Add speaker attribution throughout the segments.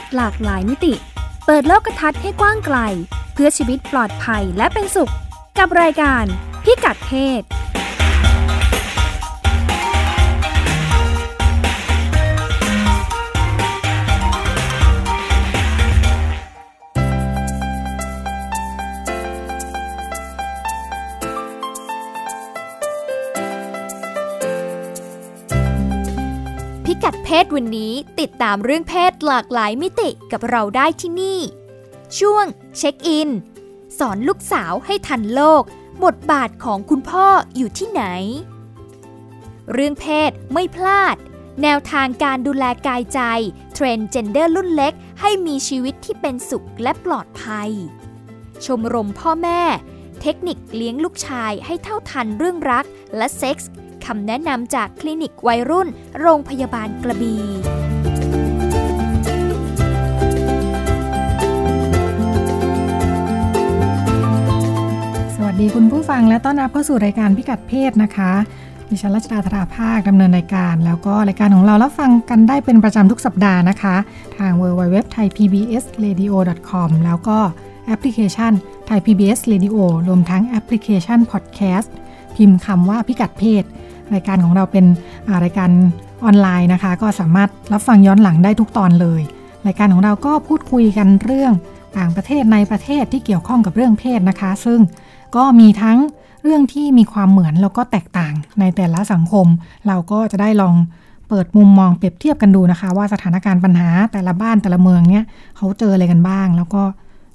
Speaker 1: ศหลากหลายมิติ เปิดโลกทัศน์ให้กว้างไกล เพื่อชีวิตปลอดภัยและเป็นสุข กับรายการพิกัดเพศ
Speaker 2: ศวันนี้ติดตามเรื่องเพศหลากหลายมิติกับเราได้ที่นี่ ช่วงเช็คอิน สอนลูกสาวให้ทันโลก บทบาทของคุณพ่ออยู่ที่ไหน เรื่องเพศไม่พลาด แนวทางการดูแลกายใจ เทรนด์เจนเดอร์รุ่นเล็ก ให้มีชีวิตที่เป็นสุขและปลอดภัย ชมรมพ่อแม่ เทคนิคเลี้ยงลูกชายให้เท่าทันเรื่องรักและเซ็กส์ คำแนะนำจากคลินิกวัยรุ่น โรงพยาบาลกระบี่
Speaker 3: สวัสดีคุณผู้ฟังและต้อนรับเข้าสู่รายการพิกัดเพศนะคะดิฉันรัชดาธราภาคดำเนินรายการ แล้วก็รายการของเรารับฟังกันได้เป็นประจำทุกสัปดาห์นะคะ ทาง w w w t h a i p b s r a d i o c o m แล้วก็แอปพลิเคชัน Thai PBS Radio รวมทั้งแอปพลิเคชัน Podcast พิมพ์คำว่าพิกัดเพศ รายการของเราเป็นรายการออนไลน์นะคะ ก็สามารถรับฟังย้อนหลังได้ทุกตอนเลย รายการของเราก็พูดคุยกันเรื่องต่างประเทศในประเทศที่เกี่ยวข้องกับเรื่องเพศนะคะ ซึ่งก็มีทั้งเรื่องที่มีความเหมือนแล้วก็แตกต่างในแต่ละสังคม เราก็จะได้ลองเปิดมุมมองเปรียบเทียบกันดูนะคะ ว่าสถานการณ์ปัญหาแต่ละบ้านแต่ละเมืองเนี่ยเขาเจออะไรกันบ้าง แล้วก็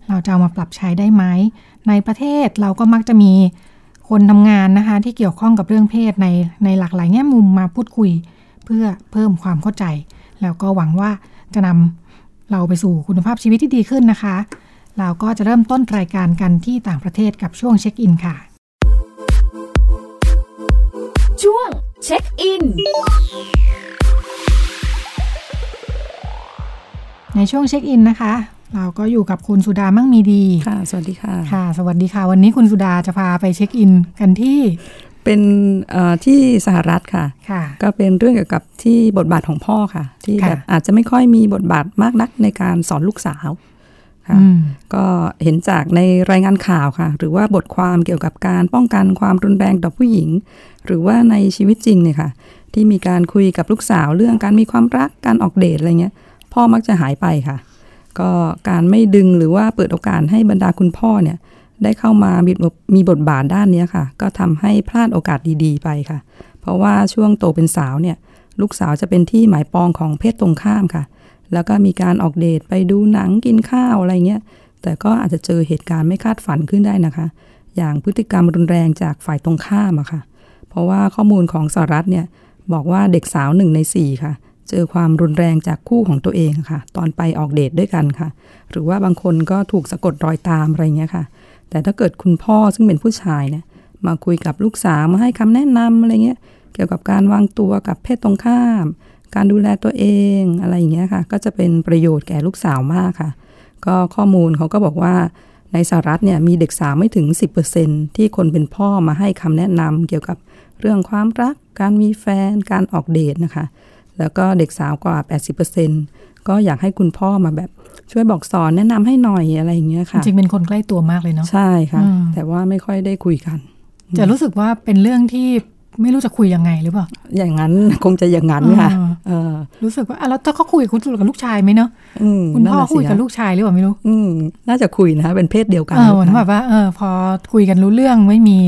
Speaker 3: เราจะามาปรับใช้ได้ไหมในประเทศเราก็มักจะมี คนทำงานนะคะ ที่เกี่ยวข้องกับเรื่องเพศในในหลากหลายแง่มุมมาพูดคุย เพื่อเพิ่มความเข้าใจ แล้วก็หวังว่าจะนำเราไปสู่คุณภาพชีวิตที่ดีขึ้นนะคะ เราก็จะเริ่มต้นรายการกันที่ต่างประเทศกับช่วงเช็คอินค่ะ
Speaker 2: ช่วงเช็คอิน
Speaker 3: ในช่วงเช็คอินนะคะ เราก็อยู่กับคุณสุดามั่งมีดี
Speaker 4: ค่ะ สวัสดีค่ะ
Speaker 3: ค่ะ สวัสดีค่ะ วันนี้คุณสุดาจะพาไปเช็คอินกันที่
Speaker 4: เป็นเอ่อที่สหรัฐค่ะ
Speaker 3: ค่ะ
Speaker 4: ก็เป็นเรื่องเกี่ยวกับที่บทบาทของพ่อค่ะ ที่
Speaker 3: ค่ะ
Speaker 4: แบบอาจจะไม่ค่อยมีบทบาทมากนักในการสอนลูกสาวค่ะ
Speaker 3: อืม
Speaker 4: ก็เห็นจากในรายงานข่าวค่ะ หรือว่าบทความเกี่ยวกับการป้องกันความรุนแรงต่อผู้หญิง หรือว่าในชีวิตจริงเนี่ยค่ะ ที่มีการคุยกับลูกสาวเรื่องการมีความรักการออกเดทอะไรเงี้ย พ่อมักจะหายไปค่ะ ก็การไม่ดึงหรือว่าเปิดโอกาสให้บรรดาคุณพ่อเนี่ย ได้เข้ามามีมีบทบาทด้านนี้ค่ะ ก็ทำให้พลาดโอกาสดีๆ ไปค่ะ เพราะว่าช่วงโตเป็นสาวเนี่ย ลูกสาวจะเป็นที่หมายปองของเพศตรงข้ามค่ะ แล้วก็มีการออกเดทไปดูหนังกินข้าวอะไรเงี้ยแต่ก็อาจจะเจอเหตุการณ์ไม่คาดฝันขึ้นได้นะคะ อย่างพฤติกรรมรุนแรงจากฝ่ายตรงข้ามอะค่ะ เพราะว่าข้อมูลของสหรัฐเนี่ยบอกว่าเด็กสาวหนึ่งในสี่ค่ะ เจอความรุนแรงจากคู่ของตัวเองค่ะ ตอนไปออกเดทด้วยกันค่ะ หรือว่าบางคนก็ถูกสะกดรอยตามอะไรเงี้ยค่ะ แต่ถ้าเกิดคุณพ่อซึ่งเป็นผู้ชายเนี่ยมาคุยกับลูกสาวมาให้คำแนะนำอะไรเงี้ยเกี่ยวกับการวางตัวกับเพศตรงข้าม การดูแลตัวเองอะไรอย่างเงี้ยค่ะ ก็จะเป็นประโยชน์แก่ลูกสาวมากค่ะ ก็ข้อมูลเขาก็บอกว่าในสหรัฐเนี่ยมีเด็กสาวไม่ถึง 10%ที่คนเป็นพ่อมาให้คำแนะนำเกี่ยวกับเรื่องความรัก การมีแฟน การออกเดทนะคะ แล้วก็เด็กสาวกว่า 80%ก็อยากให้คุณพ่อมาแบบช่วยบอกสอนแนะนำให้หน่อยอะไรอย่างเงี้ย
Speaker 3: จ
Speaker 4: ค่ะ
Speaker 3: ริงๆเป็นคนใกล้ตัวมากเลยเนาะ
Speaker 4: ใช่ค่ะ
Speaker 3: อืม
Speaker 4: แต่ว่าไม่ค่อยได้คุยกัน
Speaker 3: จะรู้สึกว่าเป็นเรื่องที่ ไม่รู้จะคุยยังไงหรือเปล่า
Speaker 4: อย่างนั้นคงจะอย่างนั้นค่ะ
Speaker 3: อ่า
Speaker 4: เออ
Speaker 3: รู้สึกว่าอะแล้วถ้าเขาคุยกับคุณกับลูกชายไหมเนาะ
Speaker 4: อืม
Speaker 3: คุณพ่อ
Speaker 4: นั่นน่ะสิ
Speaker 3: คุยกับ
Speaker 4: คะ
Speaker 3: ลูกชายหรือเปล่าไม่รู้
Speaker 4: อืมน่าจะคุยนะคะเป็นเพศเดียวกัน
Speaker 3: เออเหมือน
Speaker 4: หรื
Speaker 3: แบ
Speaker 4: ป
Speaker 3: บ
Speaker 4: ล่า
Speaker 3: ว่าเออพอคุยกันรู้เรื่องไม่มี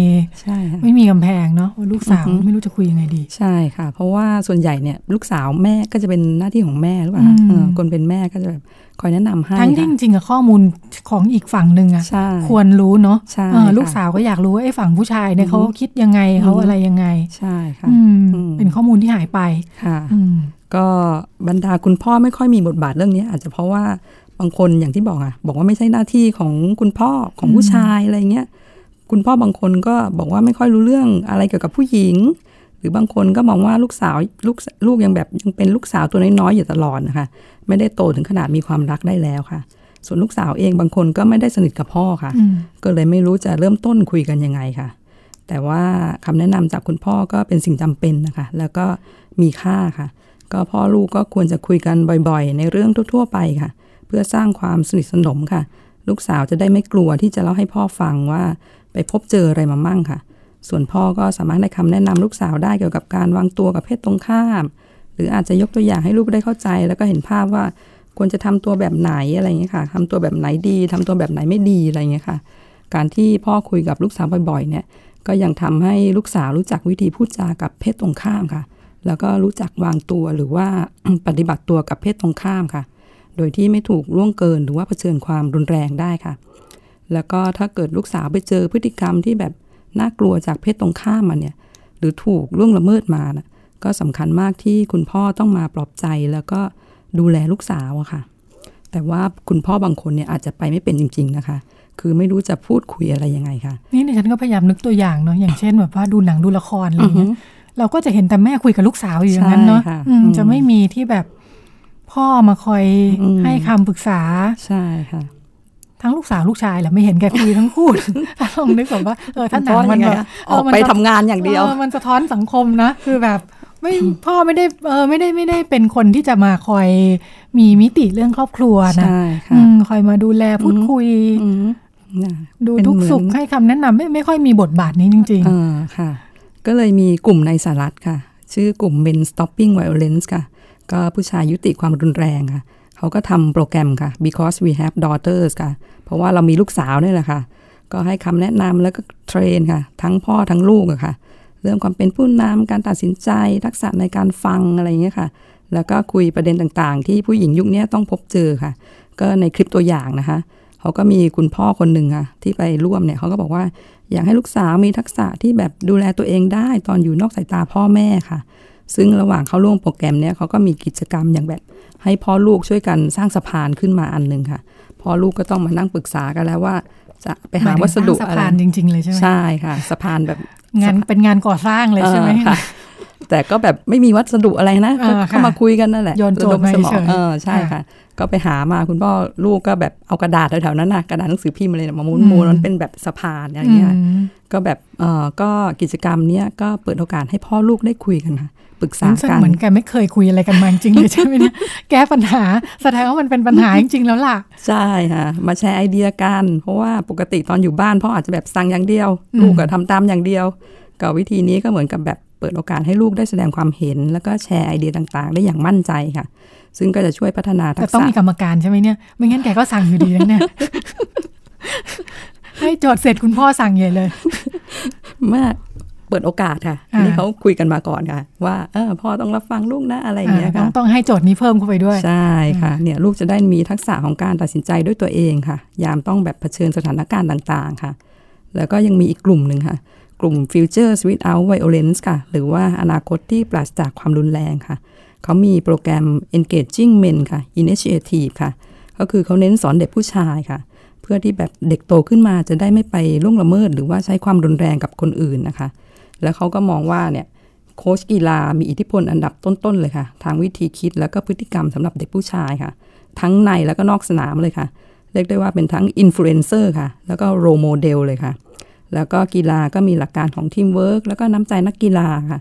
Speaker 4: ใช่ค่ะ
Speaker 3: ไม่มีกำแพงเนาะว่าลูกสาว
Speaker 4: อือฮึ
Speaker 3: ไม่รู้จะคุยยังไงดี
Speaker 4: ใช่ค่ะ เพราะว่าส่วนใหญ่เนี่ยลูกสาวแม่ก็จะเป็นหน้าที่ของแม่หรือเปล่าคะ
Speaker 3: อืม
Speaker 4: เออคนเป็นแม่ก็จะแบบ คอยแนะนำให้
Speaker 3: ทั้งที่จ
Speaker 4: ค่ะ
Speaker 3: ริงๆอะข้อมูลของอีกฝั่งหนึ่งอะ
Speaker 4: ใช่
Speaker 3: ควรรู้เนาะ
Speaker 4: ใช่
Speaker 3: เออ
Speaker 4: ค่ะ
Speaker 3: ลูกสาวก็อยากรู้ว่าไอ้ฝั่งผู้ชายเนี่ย
Speaker 4: อือฮึ
Speaker 3: เขาคิดยังไงเขา
Speaker 4: อือฮึ
Speaker 3: อะไรยังไง
Speaker 4: ใช่ค่ะ
Speaker 3: อืม
Speaker 4: อืม
Speaker 3: เป็นข้อมูลที่หายไป
Speaker 4: ค่ะ
Speaker 3: อืม
Speaker 4: ก็บรรดาคุณพ่อไม่ค่อยมีบทบาทเรื่องนี้ อาจจะเพราะว่าบางคนอย่างที่บอกอะบอกว่าไม่ใช่หน้าที่ของคุณพ่อของผู้ชายอะไรเงี้ยคุณพ่อบางคนก็บอกว่าไม่ค่อยรู้เรื่องอะไรเกี่ยวกับผู้หญิง หรือบางคนก็มองว่าลูกสาวลูกลูกยังแบบยังเป็นลูกสาวตัวน้อยๆอยู่ตลอดนะคะ ไม่ได้โตถึงขนาดมีความรักได้แล้วค่ะ ส่วนลูกสาวเองบางคนก็ไม่ได้สนิทกับพ่อค่ะ
Speaker 3: อืม
Speaker 4: ก็เลยไม่รู้จะเริ่มต้นคุยกันยังไงค่ะ แต่ว่าคำแนะนำจากคุณพ่อก็เป็นสิ่งจำเป็นนะคะ แล้วก็มีค่าค่ะ ก็พ่อลูกก็ควรจะคุยกันบ่อยๆ ในเรื่องทั่วๆไปค่ะ เพื่อสร้างความสนิทสนมค่ะ ลูกสาวจะได้ไม่กลัวที่จะเล่าให้พ่อฟังว่าไปพบเจออะไรมามั่งค่ะ ส่วนพ่อก็สามารถให้คำแนะนำลูกสาวได้เกี่ยวกับการวางตัวกับเพศตรงข้าม หรืออาจจะยกตัวอย่างให้ลูกได้เข้าใจ แล้วก็เห็นภาพว่าควรจะทำตัวแบบไหนอะไรเงี้ยค่ะทำตัวแบบไหนดีทำตัวแบบไหนไม่ดีอะไรเงี้ยค่ะ การที่พ่อคุยกับลูกสาวบ่อยๆ เนี่ย ก็ยังทำให้ลูกสาวรู้จักวิธีพูดจากับเพศตรงข้ามค่ะ แล้วก็รู้จักวางตัวหรือว่าปฏิบัติตัวกับเพศตรงข้ามค่ะ โดยที่ไม่ถูกล่วงเกินหรือว่าเผชิญความรุนแรงได้ค่ะ แล้วก็ถ้าเกิดลูกสาวไปเจอพฤติกรรมที่แบบ น่ากลัวจากเพศตรงข้ามมาเนี่ย หรือถูกล่วงละเมิดมานะก็สำคัญมากที่คุณพ่อต้องมาปลอบใจแล้วก็ดูแลลูกสาวอะค่ะ แต่ว่าคุณพ่อบางคนเนี่ยอาจจะไปไม่เป็นจริง ๆ นะคะ คือไม่รู้จะพูดคุยอะไรยังไงค่ะ
Speaker 3: นี่ดิฉันก็พยายามนึกตัวอย่างเนาะอย่างเช่นแบบว่าดูหนังดูละครอะไรเงี้ยเราก็จะเห็นแต่แม่คุยกับลูกสาวอยู่อย่างนั้นเนาะ
Speaker 4: ใช่ค่ะ
Speaker 3: อืม
Speaker 4: อืม
Speaker 3: จะไม่มีที่แบบพ่อมาคอย
Speaker 4: อืม
Speaker 3: ให้คำปรึกษา
Speaker 4: ใช่ค่ะ
Speaker 3: ทั้งลูกสาวลูกชายแหละไม่เห็นแกคุยทั้งคู่ถ้าลองนึกแบบว่าเออถ้าหนังมันแบบ
Speaker 4: ออกไปทำงานอย่างเดียว
Speaker 3: ออมันสะท้อนสังคมนะ คือแบบไม่พ่อไม่ได้เออไม่ได้ไม่ได้เป็นคนที่จะมาคอยมีมิติเรื่องครอบครัวนะ
Speaker 4: ใช่
Speaker 3: อื
Speaker 4: ค่ะ
Speaker 3: มคอยมาดูแลพูดคุย
Speaker 4: อืมน่ะ
Speaker 3: ดู
Speaker 4: เป็น
Speaker 3: ทุก
Speaker 4: เหมือน
Speaker 3: สุขให้คำแนะนำไม่ไม่ค่อยมีบทบาทนี้จริง
Speaker 4: อ่าค่ะ ก็เลยมีกลุ่มในสหรัฐค่ะ ชื่อกลุ่ม Men Stopping Violence ค่ะ ก็ผู้ชายยุติความรุนแรงค่ะ เขาก็ทำโปรแกรมค่ะ because we have daughters ค่ะ เพราะว่าเรามีลูกสาวนี่แหละค่ะ ก็ให้คำแนะนำแล้วก็เทรนค่ะ ทั้งพ่อทั้งลูกอะค่ะ เรื่องความเป็นผู้นำการตัดสินใจ ทักษะในการฟังอะไรอย่างเงี้ยค่ะ แล้วก็คุยประเด็นต่างๆ ที่ผู้หญิงยุคนี้ต้องพบเจอค่ะ ก็ในคลิปตัวอย่างนะคะเขาก็มีคุณพ่อคนหนึ่งค่ะ ที่ไปร่วมเนี่ยเขาก็บอกว่า อยากให้ลูกสาวมีทักษะที่แบบดูแลตัวเองได้ตอนอยู่นอกสายตาพ่อแม่ค่ะ ซึ่งระหว่างเขาร่วมโปรแกรมเนี่ยเขาก็มีกิจกรรมอย่างแบบ ให้พ่อลูกช่วยกันสร้างสะพานขึ้นมาอันหนึ่งค่ะพ่อลูกก็ต้องมานั่งปรึกษากันแล้วว่า จะไป
Speaker 3: ๆ
Speaker 4: หาวัสดุ
Speaker 3: หมายถึงสร้าง
Speaker 4: อะไร
Speaker 3: สะพานจริง ๆ เลยใช่ไหม
Speaker 4: ใช่ค่ะ สะพานแบบ
Speaker 3: งานเป็นงานก่อสร้างเลยใช่ไหม
Speaker 4: ออค่ะ แต่ก็แบบไม่มีวัสดุอะไรนะ
Speaker 3: อ่า
Speaker 4: ก็
Speaker 3: ค่ะ
Speaker 4: เข้ามาคุยกันนั่นแหละ
Speaker 3: โยนโจทย์
Speaker 4: ระดสมอ
Speaker 3: มาเฉ
Speaker 4: ง
Speaker 3: ยๆ
Speaker 4: เออใช่
Speaker 3: ค่ะ
Speaker 4: ค่ะ ก็ไปหามาคุณพ่อลูกก็แบบเอากระดาษแถวๆนั้นนะกระดาษหนังสือพิมพ์อะไรเนี่ยมาม้วน
Speaker 3: อืม
Speaker 4: ม้วนมันเป็นแบบสะพานอย่างเงี้ย
Speaker 3: อืม
Speaker 4: ก็แบบเออก็กิจกรรมเนี้ยก็เปิดโอกาสให้พ่อลูกได้คุยกันค่ะปรึกษา
Speaker 3: รู้สึก
Speaker 4: กัน
Speaker 3: เหมือนแกไม่เคยคุยอะไรกันมาจริงๆเลยใช่ไหมเนี่ยแก้ปัญหาแสดงว่ามันเป็นปัญหาจริงๆแล้วล่ะ
Speaker 4: ใช่ค่ะ มาแชร์ไอเดียกัน เพราะว่าปกติตอนอยู่บ้านพ่ออาจจะแบบสั่งอย่างเดียว
Speaker 3: อืม
Speaker 4: ลูกก็ทำตามอย่างเดียว ก็วิธีนี้ก็เหมือนกับแบบ เปิดโอกาสให้ลูกได้แสดงความเห็น แล้วก็แชร์ไอเดียต่างๆ ได้อย่างมั่นใจค่ะ ซึ่งก็จะช่วยพัฒนาทั
Speaker 3: แต่
Speaker 4: ก
Speaker 3: ต้อง
Speaker 4: ษะ
Speaker 3: มีกรรมการใช่ไหมเนี่ย ไม่งั้นแกก็สั่งอยู่ดีนะเนี่ยให้โจทย์เสร็จคุณพ่อสั่งใหญ่เลย
Speaker 4: เมื่อเปิดโอกาสค่ะ
Speaker 3: อ่า
Speaker 4: นี่เขาคุยกันมาก่อนค่ะ ว่าเออพ่อต้องรับฟังลูกนะอะไรอย่างเงี้ย
Speaker 3: อ่าต้อ
Speaker 4: ค่ะ
Speaker 3: งต้องให้โจทย์นี้เพิ่มเข้าไปด้วย
Speaker 4: ใช่ค่ะเนี่ยลูกจะได้มีทักษะของการตัดสินใจด้วยตัวเองค่ะ ยามต้องแบบเผชิญสถานการณ์ต่าง ๆค่ะ แล้วก็ยังมีอีกกลุ่มหนึ่งค่ะ กลุ่ม Futures Without Violence ค่ะ หรือว่าอนาคตที่ปราศจากความรุนแรงค่ะ เขามีโปรแกรม Engaging Men ค่ะ Initiative ค่ะ ก็คือเขาเน้นสอนเด็กผู้ชายค่ะ เพื่อที่แบบเด็กโตขึ้นมาจะได้ไม่ไปล่วงละเมิด หรือว่าใช้ความรุนแรงกับคนอื่นนะคะ แล้วเขาก็มองว่าเนี่ยโค้ชกีฬามีอิทธิพลอันดับต้น ๆ เลยค่ะ ทางวิธีคิดแล้วก็พฤติกรรมสำหรับเด็กผู้ชายค่ะ ทั้งในแล้วก็นอกสนามเลยค่ะ เรียกได้ว่าเป็นทั้งอินฟลูเอนเซอร์ค่ะ แล้วก็ role model เลยค่ะ แล้วก็กีฬาก็มีหลักการของทีมเวิร์กแล้วก็น้ำใจนักกีฬาค่ะ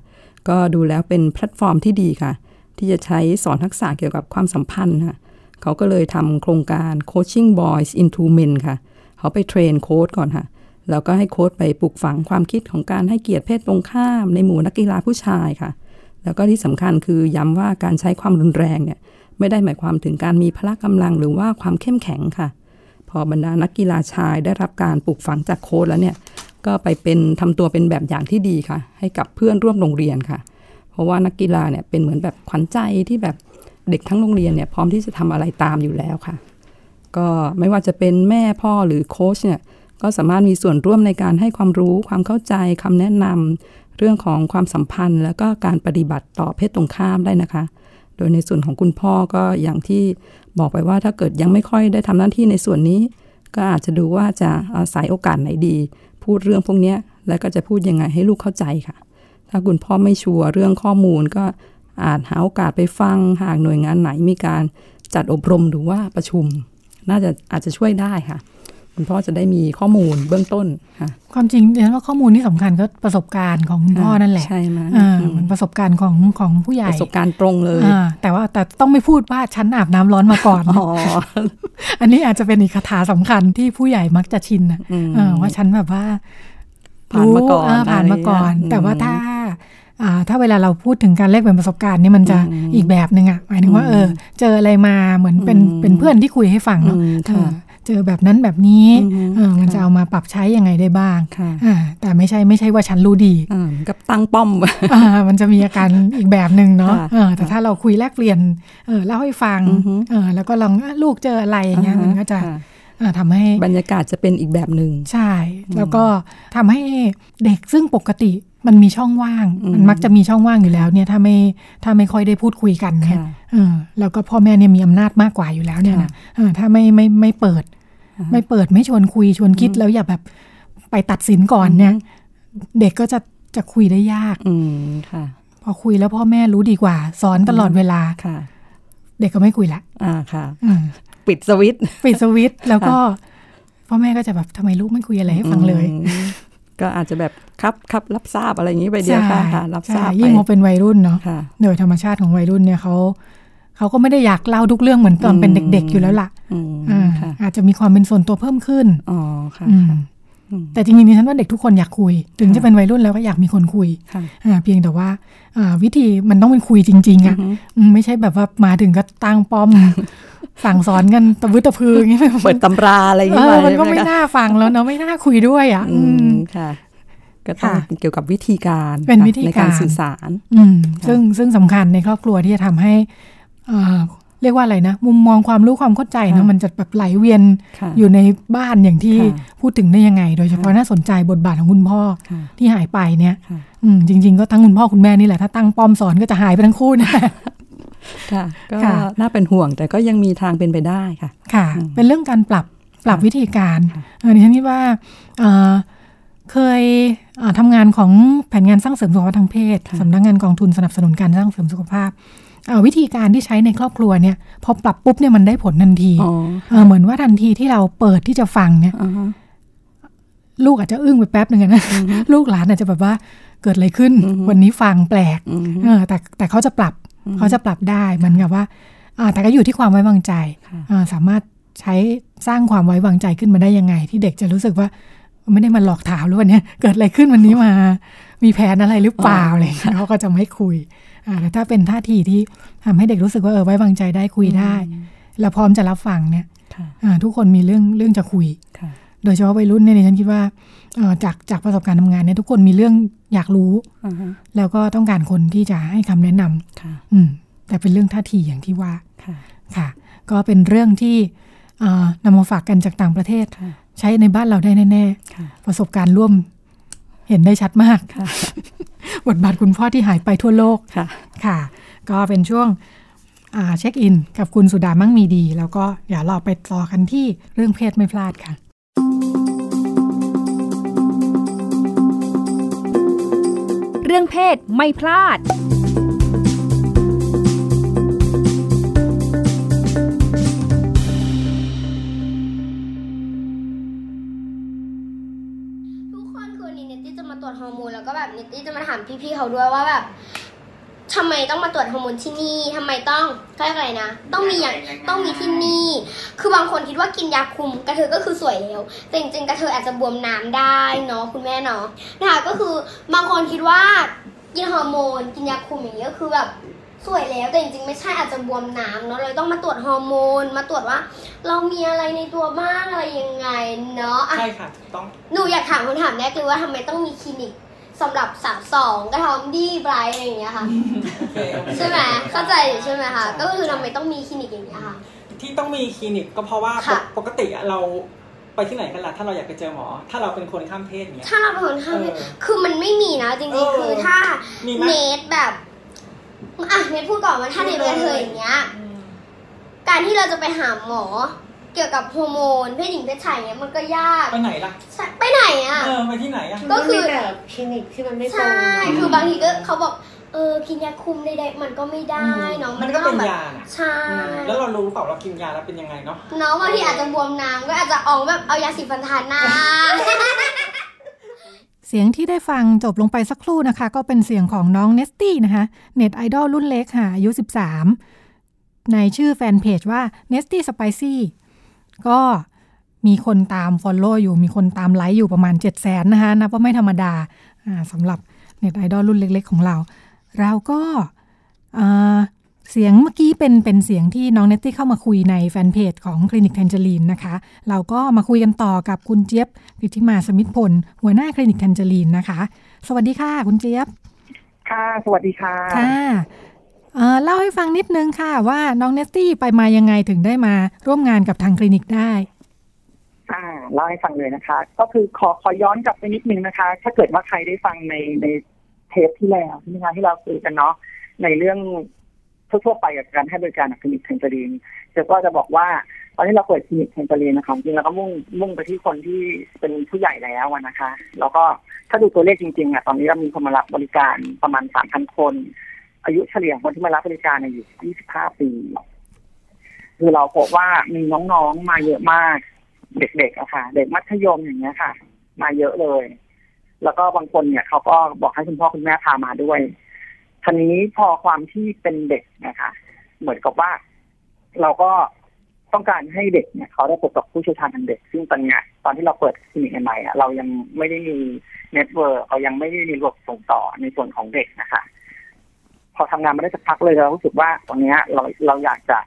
Speaker 4: ก็ดูแล้วเป็นแพลตฟอร์มที่ดีค่ะ ที่จะใช้สอนทักษะเกี่ยวกับความสัมพันธ์ค่ะเขาก็เลยทำโครงการ coaching boys into men ค่ะ เขาไปเทรนโค้ชก่อนค่ะ แล้วก็ให้โค้ชไปปลูกฝังความคิดของการให้เกียรติเพศตรงข้าม ในหมู่นักกีฬาผู้ชายค่ะ แล้วก็ที่สำคัญคือย้ำว่าการใช้ความรุนแรงเนี่ยไม่ได้หมายความถึงการมีพละกำลังหรือว่าความเข้มแข็งค่ะ พอบรรดานักกีฬาชายได้รับการปลูกฝังจากโค้ชแล้วเนี่ย ก็ไปเป็นทำตัวเป็นแบบอย่างที่ดีค่ะ ให้กับเพื่อนร่วมโรงเรียนค่ะ เพราะว่านักกีฬาเนี่ยเป็นเหมือนแบบขวัญใจที่แบบเด็กทั้งโรงเรียนเนี่ยพร้อมที่จะทำอะไรตามอยู่แล้วค่ะ ก็ไม่ว่าจะเป็นแม่พ่อหรือโค้ชเนี่ยก็สามารถมีส่วนร่วมในการให้ความรู้ความเข้าใจคำแนะนำเรื่องของความสัมพันธ์ แล้วก็การปฏิบัติต่อเพศตรงข้ามได้นะคะ โดยในส่วนของคุณพ่อก็อย่างที่บอกไปว่าถ้าเกิดยังไม่ค่อยได้ทำหน้าที่ในส่วนนี้ ก็อาจจะดูว่าจะอาศัยโอกาสไหนดี พูดเรื่องพวกนี้แล้วก็จะพูดยังไงให้ลูกเข้าใจค่ะ ถ้าคุณพ่อไม่ชัวร์เรื่องข้อมูลก็อาจหาโอกาสไปฟังหากหน่วยงานไหนมีการจัดอบรมหรือว่าประชุม น่าจะอาจจะช่วยได้ค่ะ คุณพ่อจะได้มีข้อมูลเบื้องต้นค่ะ
Speaker 3: ความจริงเรียนว่าข้อมูลที่สำคัญก็ประสบการณ์ของคุณพ่อนั่นแหละ
Speaker 4: ใช่ไหม
Speaker 3: อ่า
Speaker 4: อืม
Speaker 3: มันประสบการณ์ของของผู้ใหญ่
Speaker 4: ประสบการณ์ตรงเลย
Speaker 3: อ่าแต่ว่าแต่ต้องไม่พูดว่าฉันอาบน้ำร้อนมาก่อน
Speaker 4: อ๋อ
Speaker 3: อันนี้อาจจะเป็นอีกคาถาสำคัญที่ผู้ใหญ่มักจะชินนะ
Speaker 4: อืม
Speaker 3: เออว่าฉันแบบว่า
Speaker 4: ผ่านมาก่อน
Speaker 3: รู้ผ่านมาก่อน
Speaker 4: อะไรอย่างเงี้ย
Speaker 3: แต่ว่า
Speaker 4: อืม
Speaker 3: ถ้าอ่าถ้าเวลาเราพูดถึงการแลกเปลี่ยนประสบการณ์นี่มันจะ
Speaker 4: อืม
Speaker 3: อีกแบบหนึ่งอะหมายถึงว่า
Speaker 4: อืม
Speaker 3: เออ เจออะไรมาเหมือนเป็น
Speaker 4: อืม
Speaker 3: เป็นเพื่อนที่คุยให้ฟังเนาะ
Speaker 4: อืม
Speaker 3: เอ
Speaker 4: ค่ะ
Speaker 3: อเจอแบบนั้นแบบนี้
Speaker 4: อืม
Speaker 3: เออมัน
Speaker 4: ค่ะ
Speaker 3: จะเอามาปรับใช้ยังไงได้บ้าง
Speaker 4: ค่ะ
Speaker 3: อ่าแต่ไม่ใช่ไม่ใช่ว่าฉันรู้ดี
Speaker 4: อ่าเหมือนกับตั้งป้อม
Speaker 3: อ่ามันจะมีอาการอีกแบบหนึ่งเนาะ
Speaker 4: ค่ะ
Speaker 3: เออแต่ถ้าเราคุยแลกเปลี่ยนเออเล่าให้ฟัง
Speaker 4: อือฮึ
Speaker 3: เออแล้วก็ลองอะลูกเจออะไรอย่างเงี้ยมันก็จะ
Speaker 4: ค่
Speaker 3: อ่าทำให้
Speaker 4: บรรยากาศจะเป็นอีกแบบหนึ่ง
Speaker 3: ใช่ แล้วก็ทำให้เด็กซึ่งปกติมันมีช่องว่าง
Speaker 4: อืม
Speaker 3: มันมักจะมีช่องว่างอยู่แล้วเนี่ยถ้าไม่ถ้าไม่ค่อยได้พูดคุยกันเนี่ย
Speaker 4: ค่ะ
Speaker 3: เออแล้วก็พ่อแม่เนี่ยมีอำนาจมากกว่าอยู่แล้วเนี่ยนะเออถ้าไม่ไม่ไม่เปิด
Speaker 4: อ่าฮะ
Speaker 3: ไม่เปิดไม่ชวนคุยชวนคิดแล้วอย่าแบบไปตัดสินก่อนเนี่ย เด็กก็จะจะคุยได้ยาก
Speaker 4: อืมค่ะ
Speaker 3: พอคุยแล้วพ่อแม่รู้ดีกว่า สอนตลอดเวลา
Speaker 4: ค่ะ
Speaker 3: เด็กก็ไม่คุยละ
Speaker 4: อ่าค่ะ
Speaker 3: อืม
Speaker 4: ปิดสวิตช์
Speaker 3: ปิดสวิตช์แล้วก็พ่อแม่ก็จะแบบทำไมลูกไม่คุยอะไรให้ฟังเลย
Speaker 4: อืมก็อาจจะแบบครับครับรับทราบอะไรอย่างนี้ไปเดียวค่ะค่ะรับทราบ
Speaker 3: ใช่
Speaker 4: ไป
Speaker 3: ยิ่งพอเป็นวัยรุ่นเนาะ
Speaker 4: ค่ะ
Speaker 3: โดยธรรมชาติของวัยรุ่นเนี่ยเขาเขาก็ไม่ได้อยากเล่าทุกเรื่องเหมือนตอนเป็น
Speaker 4: อืม
Speaker 3: เด็ก ๆ อยู่แล้วล่ะ
Speaker 4: อืม
Speaker 3: อ่า
Speaker 4: ค่ะ
Speaker 3: อาจจะมีความเป็นส่วนตัวเพิ่มขึ้น
Speaker 4: อ๋อค่ะ
Speaker 3: อืม
Speaker 4: ค่ะอืม
Speaker 3: แต่จริงๆดิฉันว่าเด็กทุกคนอยากคุย ถึง
Speaker 4: ค่ะ
Speaker 3: จะเป็นวัยรุ่นแล้วก็อยากมีคนคุย
Speaker 4: ค่ะ
Speaker 3: อ่าเพียงแต่ว่าอ่าวิธีมันต้องเป็นคุยจริง ๆ
Speaker 4: อื
Speaker 3: อะ
Speaker 4: อฮึ
Speaker 3: อืมไม่ใช่แบบว่ามาถึงก็ตั้งป้อม สั่งสอนกันตะวึตะพืออย่างเงี้ย
Speaker 4: เปิดตำราอะไรอย่าง
Speaker 3: เอ
Speaker 4: นี้
Speaker 3: อ
Speaker 4: ไป
Speaker 3: มันก็ไม่
Speaker 4: ใช่หคะ
Speaker 3: น่าฟังแล้วเนาะไม่น่าคุยด้วยอะ
Speaker 4: อื
Speaker 3: อืม
Speaker 4: มค่ะ ก็ต้อง
Speaker 3: ค่ะ
Speaker 4: เกี่ยวกับวิธีการ
Speaker 3: เป็นวิธี
Speaker 4: ในการ
Speaker 3: การ
Speaker 4: สื่อสาร
Speaker 3: อืม
Speaker 4: ค่ะ
Speaker 3: ซึ่งซึ่งสำคัญในครอบครัวที่จะทำให้อ่า เรียกว่าอะไรนะ มุมมองความรู้ความเข้าใจเนอะมันจะแบบไหลเวียน
Speaker 4: ค่ะ
Speaker 3: อยู่ในบ้านอย่างที่
Speaker 4: ค่ะ
Speaker 3: พูดถึงได้ยังไง โดยเฉพาะน่าสนใจบทบาทของคุณพ่อ
Speaker 4: ค่ะ
Speaker 3: ที่หายไปเนี่ย
Speaker 4: ค่ะ
Speaker 3: อืมจริง ๆ ก็ทั้งคุณพ่อคุณแม่นี่แหละถ้าตั้งป้อมสอนก็จะหายไปทั้งคู่นะ
Speaker 4: ค่ะก็
Speaker 3: ค่ะ
Speaker 4: น่าเป็นห่วงแต่ก็ยังมีทางเป็นไปได้ค่ะ
Speaker 3: ค่ะ
Speaker 4: อืม
Speaker 3: เป็นเรื่องการปรับปรับ
Speaker 4: ค่ะ
Speaker 3: วิธีการ
Speaker 4: ค่ะ
Speaker 3: เออดิฉันคิดว่าเอ่อเคยเอ่อทำงานของแผนงานสร้างเสริมสุขภาพทางเพศสำนักงานกองทุนสนับสนุนการสร้างเสริมสุขภาพเอ่อ วิธีการที่ใช้ในครอบครัวเนี่ยพอปรับปุ๊บเนี่ยมันได้ผลทันที
Speaker 4: อ๋อ
Speaker 3: เออเหมือนว่าทันทีที่เราเปิดที่จะฟังเนี่ย
Speaker 4: อ่าฮะ
Speaker 3: ลูกอาจจะอึ้งไปแป๊บหนึ่งอะนะลูกหลานอาจจะแบบว่าเกิดอะไรขึ้น
Speaker 4: อือฮึ
Speaker 3: วันนี้ฟังแปลก
Speaker 4: อืม
Speaker 3: เออแต่แต่เขาจะปรับ
Speaker 4: อืม
Speaker 3: เขาจะปรับได้เหมือนกับว่าอ่าแต่ก็อยู่ที่ความไว้วางใจ
Speaker 4: ค่ะ
Speaker 3: อ่าสามารถใช้สร้างความไว้วางใจขึ้นมาได้ยังไง ที่เด็กจะรู้สึกว่าไม่ได้มาหลอกถามหรือวันเนี้ยเกิดอะไรขึ้นวันนี้มา มีแผนอะไรหรือเปล่าอะไรอย่างเงี้ยเขาก็จะไม่คุย อ่าแต่ถ้าเป็นท่าทีที่ทำให้เด็กรู้สึกว่าเออไว้วางใจได้คุยได้ แล้วพร้อมจะรับฟังเนี่ย
Speaker 4: ค่ะ
Speaker 3: อ่าทุกคนมีเรื่องเรื่องจะคุย
Speaker 4: ค่ะ
Speaker 3: โดยเฉพาะวัยรุ่นเนี่ยดิฉันคิดว่าเอ่อจากจากประสบการณ์ทำงานเนี่ยทุกคนมีเรื่องอยากรู้
Speaker 4: อ่าฮะ
Speaker 3: แล้วก็ต้องการคนที่จะให้คำแนะนำ
Speaker 4: ค่ะ
Speaker 3: อืมแต่เป็นเรื่องท่าทีอย่างที่ว่า
Speaker 4: ค่ะ
Speaker 3: ค่ะก็เป็นเรื่องที่เอ่อนำมาฝากกันจากต่างประเทศ
Speaker 4: ค่ะ
Speaker 3: ใช้ในบ้านเราได้แน่
Speaker 4: ค่ะ
Speaker 3: ๆประสบการณ์ร่วมเห็นได้ชัดมาก
Speaker 4: ค่ะ
Speaker 3: บทบาทคุณพ่อที่หายไปทั่วโลก
Speaker 4: ค่ะ
Speaker 3: ค่ะ ก็เป็นช่วงอ่าเช็คอิน กับคุณสุดามั่งมีดี แล้วก็เดี๋ยวเราไปต่อกันที่เรื่องเพศไม่พลาดค่ะ
Speaker 1: เรื่องเพศไม่พลาด
Speaker 5: ฮอร์โมนแล้วก็แบบเนตตี้จะมาถามพี่ๆเขาด้วยว่าแบบทำไมต้องมาตรวจฮอร์โมนที่นี่ทำไมต้องเขาเรียกอะไรนะ ต้องมีอย่างต้องมีที่นี่ คือบางคนคิดว่ากินยาคุมกระเทยก็คือสวยแล้ว แต่จริงๆกระเทยอาจจะบวมน้ำได้เนาะคุณแม่เนาะนะคะก็คือบางคนคิดว่ากินฮอร์โมน กินยาคุมอย่างนี้ก็คือแบบ สวยแล้วแต่จริงๆไม่ใช่อาจจะบวมน้ำเนาะเลยต้องมาตรวจฮอร์โมน มาตรวจว่า เรามีอะไรในตัวบ้างอะไรยังไงเนาะอะ
Speaker 6: ใช่ค่ะถูกต้อง
Speaker 5: หนูอยากถามคำถามแรกเลยว่าทำไมต้องมีคลินิกสำหรับสาวสองกระทอมดีไบรท์อะไรอย่างเงี้ยค่ะ
Speaker 6: โอเคโอเค
Speaker 5: ใช่ไหมเข้าใจใช่ไหมคะก็คือทำไมต้องมีคลินิกอย่างเงี้ยค่ะ
Speaker 6: ที่ต้องมีคลินิกก็เพราะว่า
Speaker 5: ค่ะ
Speaker 6: ปกติอะเราไปที่ไหนกันล่ะถ้าเราอยากไปเจอหมอ ถ้าเราเป็นคนข้ามเพศอย่างเงี้ย
Speaker 5: ถ้าเราเป็นคนข้ามเพศ
Speaker 6: เออ
Speaker 5: คือมันไม่มีนะจ
Speaker 6: เอ
Speaker 5: ริง
Speaker 6: อ
Speaker 5: ๆคือถ้า
Speaker 6: มีไหม
Speaker 5: เนทแบบ อะเนทพูดก่อนว่าถ้าเนทเป็นกระเทยอย่างเงี้ย การที่เราจะไปหาหมอ เกี่ยวกับฮอร์โมนเพศหญิงเพศชายเงี้ยมันก็ยาก
Speaker 6: ไปไหนล่ะ
Speaker 5: ใช่ไปไหนอะ
Speaker 6: เออไปที่ไหนอะ
Speaker 5: ก็คือ
Speaker 7: มันมีแบบคลินิกที่มันไม่ตรง
Speaker 5: ใช่ คือบางทีก็เขาบอก เออกินยาคุมใดๆมันก็ไม่ได้เนาะ
Speaker 6: มันก็เป็น
Speaker 5: แบบ
Speaker 6: ยาน่ะ
Speaker 5: ใช่
Speaker 6: อืมแล้วเรารู้เปล่าเรากินยาแล้วเป็นยังไงเนาะ
Speaker 5: เนาะบางทีอาจจะบวมน้ำก็อาจจะออกแบบเอายาสีฟันทาหน้า
Speaker 3: เสียงที่ได้ฟังจบลงไปสักครู่นะคะ ก็เป็นเสียงของน้องเนสตี้นะคะ เน็ตไอดอลรุ่นเล็กค่ะอายุ 13 ในชื่อแฟนเพจว่า n e s t y Spicy ก็มีคนตาม Follow อยู่ มีคนตามไลค์อยู่ประมาณ 7 0 0 0 0นนะคะนับว่าไม่ธรรมดาสำหรับเน็ตไอดอลรุ่นเล็ก ๆ ของเรา เราก็า เสียงเมื่อกี้เป็นเป็นเสียงที่น้องเนตตี้เข้ามาคุยในแฟนเพจของคลินิกแทนเจลีนนะคะ เราก็มาคุยกันต่อกับคุณเจี๊ยบกิติมาสมิทธพล หัวหน้าคลินิก Tangerine นะคะ สวัสดีค่ะคุณเจี๊ยบ
Speaker 7: ค่ะ สวัสดีค่ะ
Speaker 3: ค่ะเอ่อเล่าให้ฟังนิดนึงค่ะว่าน้องเนตตี้ไปมายังไงถึงได้มาร่วมงานกับทางคลินิกได้
Speaker 7: อ่าเล่าให้ฟังเลยนะคะ ก็คือขอขอย้อนกลับไปนิดนึงนะคะ ถ้าเกิดว่าใครได้ฟังในในเทปที่แล้วใช่ไหมคะที่เราคุยกันเนาะในเรื่อง ทั่วๆไปกับการให้บริการคลินิก Tangerine เนี่ยก็จะบอกว่าตอนที่เราเปิดคลินิกเทนเจอรีนนะคะจริงๆเราก็มุ่งมุ่งไปที่คนที่เป็นผู้ใหญ่แล้วนะคะ แล้วก็ถ้าดูตัวเลขจริงๆอะตอนนี้เรามีคนมารับบริการประมาณสามพันคน อายุเฉลี่ยคนที่มารับบริการเนี่ยอยู่ที่25ปี คือเราพบว่ามีน้องๆมาเยอะมากเด็กๆอะค่ะ เด็กมัธยมอย่างเงี้ยค่ะ มาเยอะเลย แล้วก็บางคนเนี่ยเขาก็บอกให้คุณพ่อคุณแม่พามาด้วย ทีนี้พอความที่เป็นเด็กนะคะ เหมือนกับว่า เราก็ต้องการให้เด็กเนี่ยเขาได้พบกับผู้เชี่ยวชาญทางเด็ก ซึ่งตอนเนี้ยตอนที่เราเปิดคลินิกใหม่อะเรายังไม่ได้มี network เรายังไม่ได้มีระบบส่งต่อในส่วนของเด็กนะคะ พอทำงานมาได้สักพักเลยเรารู้สึกว่าตอนเนี้ยเราเราอยากจะ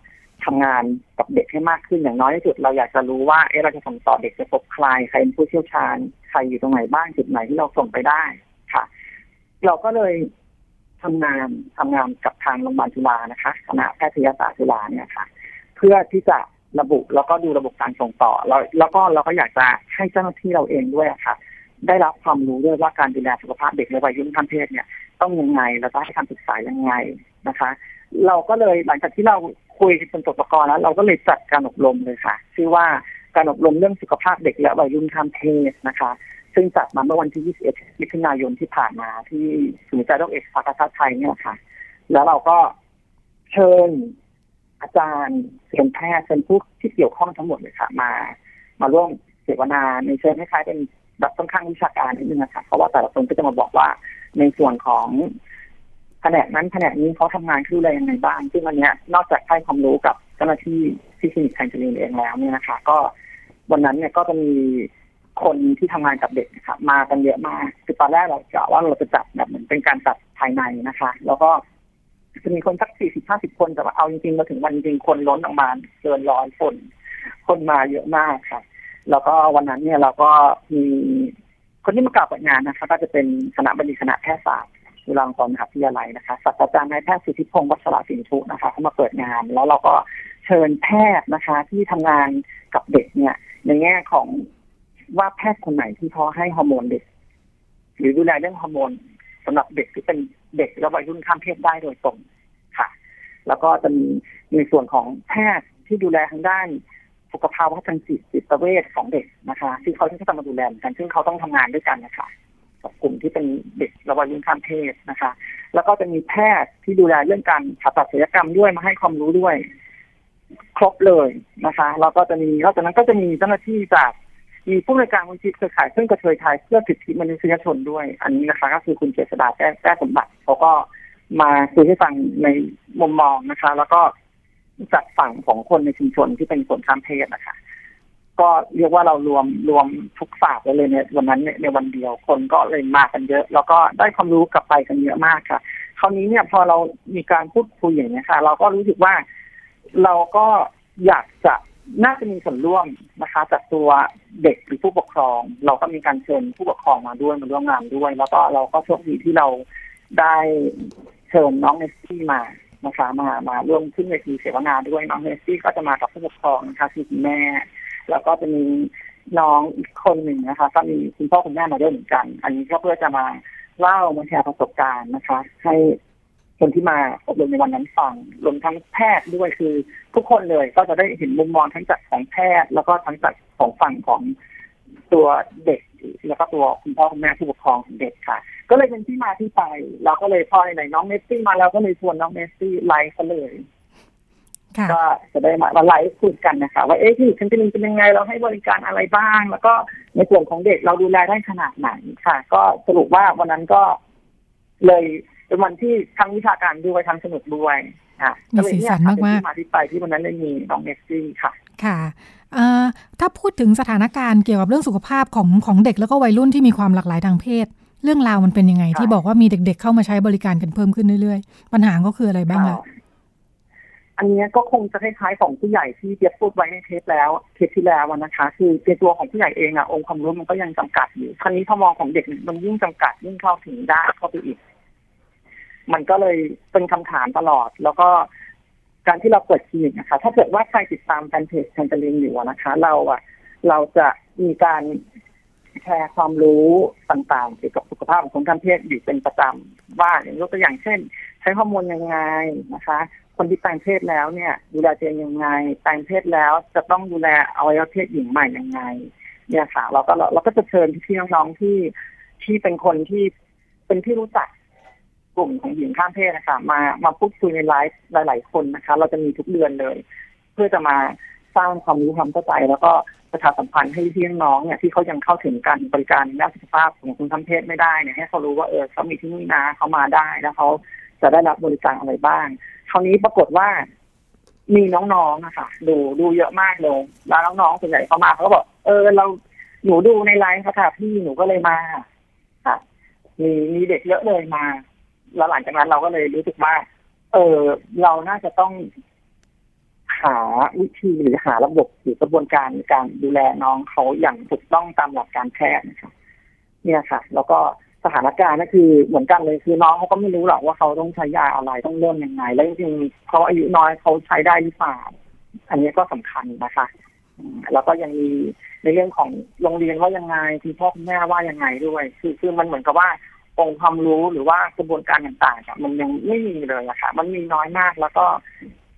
Speaker 7: ทำงานกับเด็กให้มากขึ้นอย่างน้อยที่สุด เราอยากจะรู้ว่าเอ๊ะเราจะส่งต่อเด็กจะพบใครใครเป็นผู้เชี่ยวชาญ ใครอยู่ตรงไหนบ้างจุดไหนที่เราส่งไปได้ค่ะ เราก็เลย ทำงานทำงานกับทางโรงพยาบาลจุฬานะคะคณะแพทยศาสตร์จุฬาเนี่ยค่ะ เพื่อที่จะระบุแล้วก็ดูระบบการส่งต่อ แล้วแล้วก็เราก็อยากจะให้เจ้าหน้าที่เราเองด้วยค่ะ ได้รับความรู้ด้วยว่าการดูแลสุขภาพเด็กในวัยรุ่นข้ามเพศเนี่ย ต้องยังไงเราจะให้คำปรึกษายังไงนะคะ เราก็เลยหลังจากที่เราคุยเป็นตกตะกอนแล้ว เราก็เลยจัดการอบรมเลยค่ะ ชื่อว่าการอบรมเรื่องสุขภาพเด็กและวัยรุ่นข้ามเพศนะคะ ซึ่งจัดมาเมื่อวันที่ 21 มิถุนายนที่ผ่านมาที่ศูนย์วิจัยโรคเอดส์สาขาชาไทยเนี่ยค่ะ แล้วเราก็เชิญอาจารย์เป็นแพทย์เป็นผู้ที่เกี่ยวข้องทั้งหมดเลยค่ะ มา มาร่วมเสวนาในเชิงคล้ายๆเป็นแบบค่อนข้างวิชาการนิดนึงนะคะเพราะว่าแต่ละคนก็จะมาบอกว่าในส่วนของแผนกนั้นแผนกนี้เขาทำงานคืออะไรยังไงบ้าง ซึ่งอันนี้นอกจากให้ความรู้กับเจ้าหน้าที่ที่คลินิกแทนจูเลีนเองแล้วเนี่ยนะคะ ก็วันนั้นเนี่ยก็จะมี คนที่ทำงานกับเด็กนะคะมากันเยอะมากคือตอนแรกเรากะว่าเราจะจัดแบบเหมือนเป็นการจัดภายในนะคะ แล้วก็จะมีคนสักสี่สิบห้าสิบคนแต่ว่าเอาจริงๆมาถึงวันจริงคนล้นออกมาเกินร้อยคน คนมาเยอะมากค่ะ แล้วก็วันนั้นเนี่ยเราก็มีคนที่มากล่าวเปิดงานนะคะ ก็จะเป็นคณะบดีคณะแพทยศาสตร์จุฬาลงกรณ์มหาวิทยาลัยนะคะศาสตราจารย์นายแพทย์สุทธิพงศ์วัชระสินทุนะคะเขามาเปิดงาน แล้วเราก็เชิญแพทย์นะคะ ที่ทำงานกับเด็กเนี่ย ในแง่ของ ว่าแพทย์คนไหนที่เขาให้ฮอร์โมนเด็ก หรือดูแลเรื่องฮอร์โมนสำหรับเด็กที่เป็นเด็กและวัยรุ่นข้ามเพศได้โดยตรงค่ะ แล้วก็จะมีในส่วนของแพทย์ที่ดูแลทางด้านสุขภาวะทางจิตจิตเวชของเด็กนะคะซึ่งเขาที่จะมาดูแลเหมือนกัน ซึ่งเขาต้องทำงานด้วยกันนะคะกับกลุ่มที่เป็นเด็กและวัยรุ่นข้ามเพศนะคะ แล้วก็จะมีแพทย์ที่ดูแลเรื่องการผ่าตัดศัลยกรรมด้วยมาให้ความรู้ด้วย ครบเลยนะคะ แล้วก็จะมีนอกจากนั้นก็จะมีเจ้าหน้าที่จาก มีผู้บริการมูลที่เครือข่ายซึ่องกระเทยไทยเพื่อสิทธิมนุษยชนด้วย อันนี้นะคะก็คือคุณเจษดาแก้แก้สมบัติเขาก็มาคุยให้ฟังในมุมมองนะคะ แล้วก็จากฝั่งของคนในชุมชนที่เป็นคนข้ามเพศนะคะ ก็เรียกว่าเรารวมรวมทุกฝากไว้เลยในวันนั้นในวันเดียวคนก็เลยมากันเยอะ แล้วก็ได้ความรู้กลับไปกันเยอะมากค่ะ คราวนี้เนี่ยพอเรามีการพูดคุยอย่างนี้ยค่ะ เราก็รู้สึกว่าเราก็อยากจะ น่าจะมีส่วนร่วมนะคะจากตัวเด็กหรือผู้ปกครอง เราก็มีการเชิญผู้ปกครองมาด้วยมาร่วมงานด้วย แล้วก็เราก็โชคดีที่เราได้เชิญน้องเนสซี่มานะคะมามาร่วมขึ้นเวทีเสวนาด้วยน้องเนสซี่ก็จะมากับผู้ปกครองนะคะคือคุณแม่ แล้วก็จะมีน้องอีกคนหนึ่งนะคะ ก็มีคุณพ่อคุณแม่มาด้วยเหมือนกัน อันนี้ก็เพื่อจะมาเล่ามาแชร์ประสบการณ์นะคะ ให้คนที่มาอบรมในวันนั้นฟังรวมทั้งแพทย์ด้วยคือ ทุกคนเลยก็จะได้เห็นมุมมองทั้งจากของแพทย์ แล้วก็ทั้งจากของฝั่งของตัวเด็ก แล้วก็ตัวคุณพ่อคุณแม่ผู้ปกครองของเด็กค่ะ ก็เลยเป็นที่มาที่ไป เราก็เลยพอไหนน้องเนตตี้มาแล้วก็เลยชวนน้องเนตตี่ไลฟ์เขาเลย
Speaker 3: ค่ะ
Speaker 7: ก็จะได้มามาไลฟ์คุยกันนะคะว่าเอ๊ะที่ฉันจะเป็นยังไงเราให้บริการอะไรบ้าง แล้วก็ในส่วนของเด็กเราดูแลได้ขนาดไหนค่ะ ก็สรุปว่าวันนั้นก็เลย เป็นวันที่ทั้งวิชาการด้วยทั้งสนุกด้วยอะ
Speaker 3: มีสีสันมากๆ
Speaker 7: เป็นที่มาที่ไปที่วันนั้นเลยมีน้องเมสซี่ค่ะ
Speaker 3: ค่ะเอ่อถ้าพูดถึงสถานการณ์เกี่ยวกับเรื่องสุขภาพของของเด็กแล้วก็วัยรุ่นที่มีความหลากหลายทางเพศ เรื่องราวมันเป็นยังไง
Speaker 7: ค่ะ
Speaker 3: ที่บอกว่ามีเด็ก ๆ เข้ามาใช้บริการกันเพิ่มขึ้นเรื่อยๆ ปัญหาก็คืออะไรบ้างล่ะ
Speaker 7: อันเนี้ยก็คงจะคล้ายๆของผู้ใหญ่ที่เบียบพูดไว้ในเทปแล้วเทปที่แล้วอะนะคะ คือในตัวของผู้ใหญ่เองอะองค์ความรู้มันก็ยังจำกัดอยู่คราวนี้พอมองของเด็กมันยิ่งจำกัดยิ่งเข้าถึงได้เข้าไปอีก มันก็เลยเป็นคำถามตลอด แล้วก็การที่เราเปิดคลินิกนะคะ ถ้าเกิดว่าใครติดตามแฟนเพจแทนเจลินอยู่นะคะ เราอะเราจะมีการแชร์ความรู้ต่างๆเกี่ยวกับสุขภาพของคนทางเพศอยู่เป็นประจำว่าอย่างยกตัวอย่างเช่น ใช้ฮอร์โมนยังไงนะคะ คนที่แปลงเพศแล้วเนี่ย ดูแลตัวเองยังไง แปลงเพศแล้วจะต้องดูแลอวัยวะเพศหญิงใหม่ยังไง เนี่ยค่ะ เราก็เราก็จะเชิญพี่น้องๆที่ที่เป็นคนที่เป็นที่รู้จัก กลุ่มของหญิงข้ามเพศนะคะมามาพูดคุยในไลฟ์หลาย ๆ คนนะคะ เราจะมีทุกเดือนเลย เพื่อจะมาสร้างความรู้ความเข้าใจ แล้วก็ประชาสัมพันธ์ให้พี่น้องเนี่ยที่เขายังเข้าถึงการบริการด้านสุขภาพของคนข้ามเพศไม่ได้เนี่ยให้เขารู้ว่าเออเขามีที่นี่นะเขามาได้แล้วเขาจะได้รับบริการอะไรบ้าง คราวนี้ปรากฏว่ามีน้องๆนะคะดูดูเยอะมากเลยแล้วน้องๆส่วนใหญ่เขามาเขาก็บอกเออเราหนูดูในไลน์ค่ะพี่หนูก็เลยมาค่ะ มีมีเด็กเยอะเลยมา แล้วหลังจากนั้นเราก็เลยรู้สึกว่า เออเราน่าจะต้องหาวิธีหรือหาระบบหรือกระบวนการการดูแลน้องเขาอย่างถูกต้องตามหลักการแพทย์นะคะเนี่ยค่ะ แล้วก็สถานการณ์ก็คือเหมือนกันเลยคือน้องเขาก็ไม่รู้หรอกว่าเขาต้องใช้ยาอะไรต้องเริ่มยังไง แล้วจริงๆเขาอายุน้อยเขาใช้ได้หรือเปล่าอันนี้ก็สำคัญนะคะแล้วก็ยังมีในเรื่องของโรงเรียนว่ายังไงที่พ่อคุณแม่ว่ายังไงด้วย คือคือมันเหมือนกับว่า องค์ความรู้หรือว่ากระบวนการต่างๆอะมันยังไม่มีเลยอะค่ะ มันมีน้อยมากแล้วก็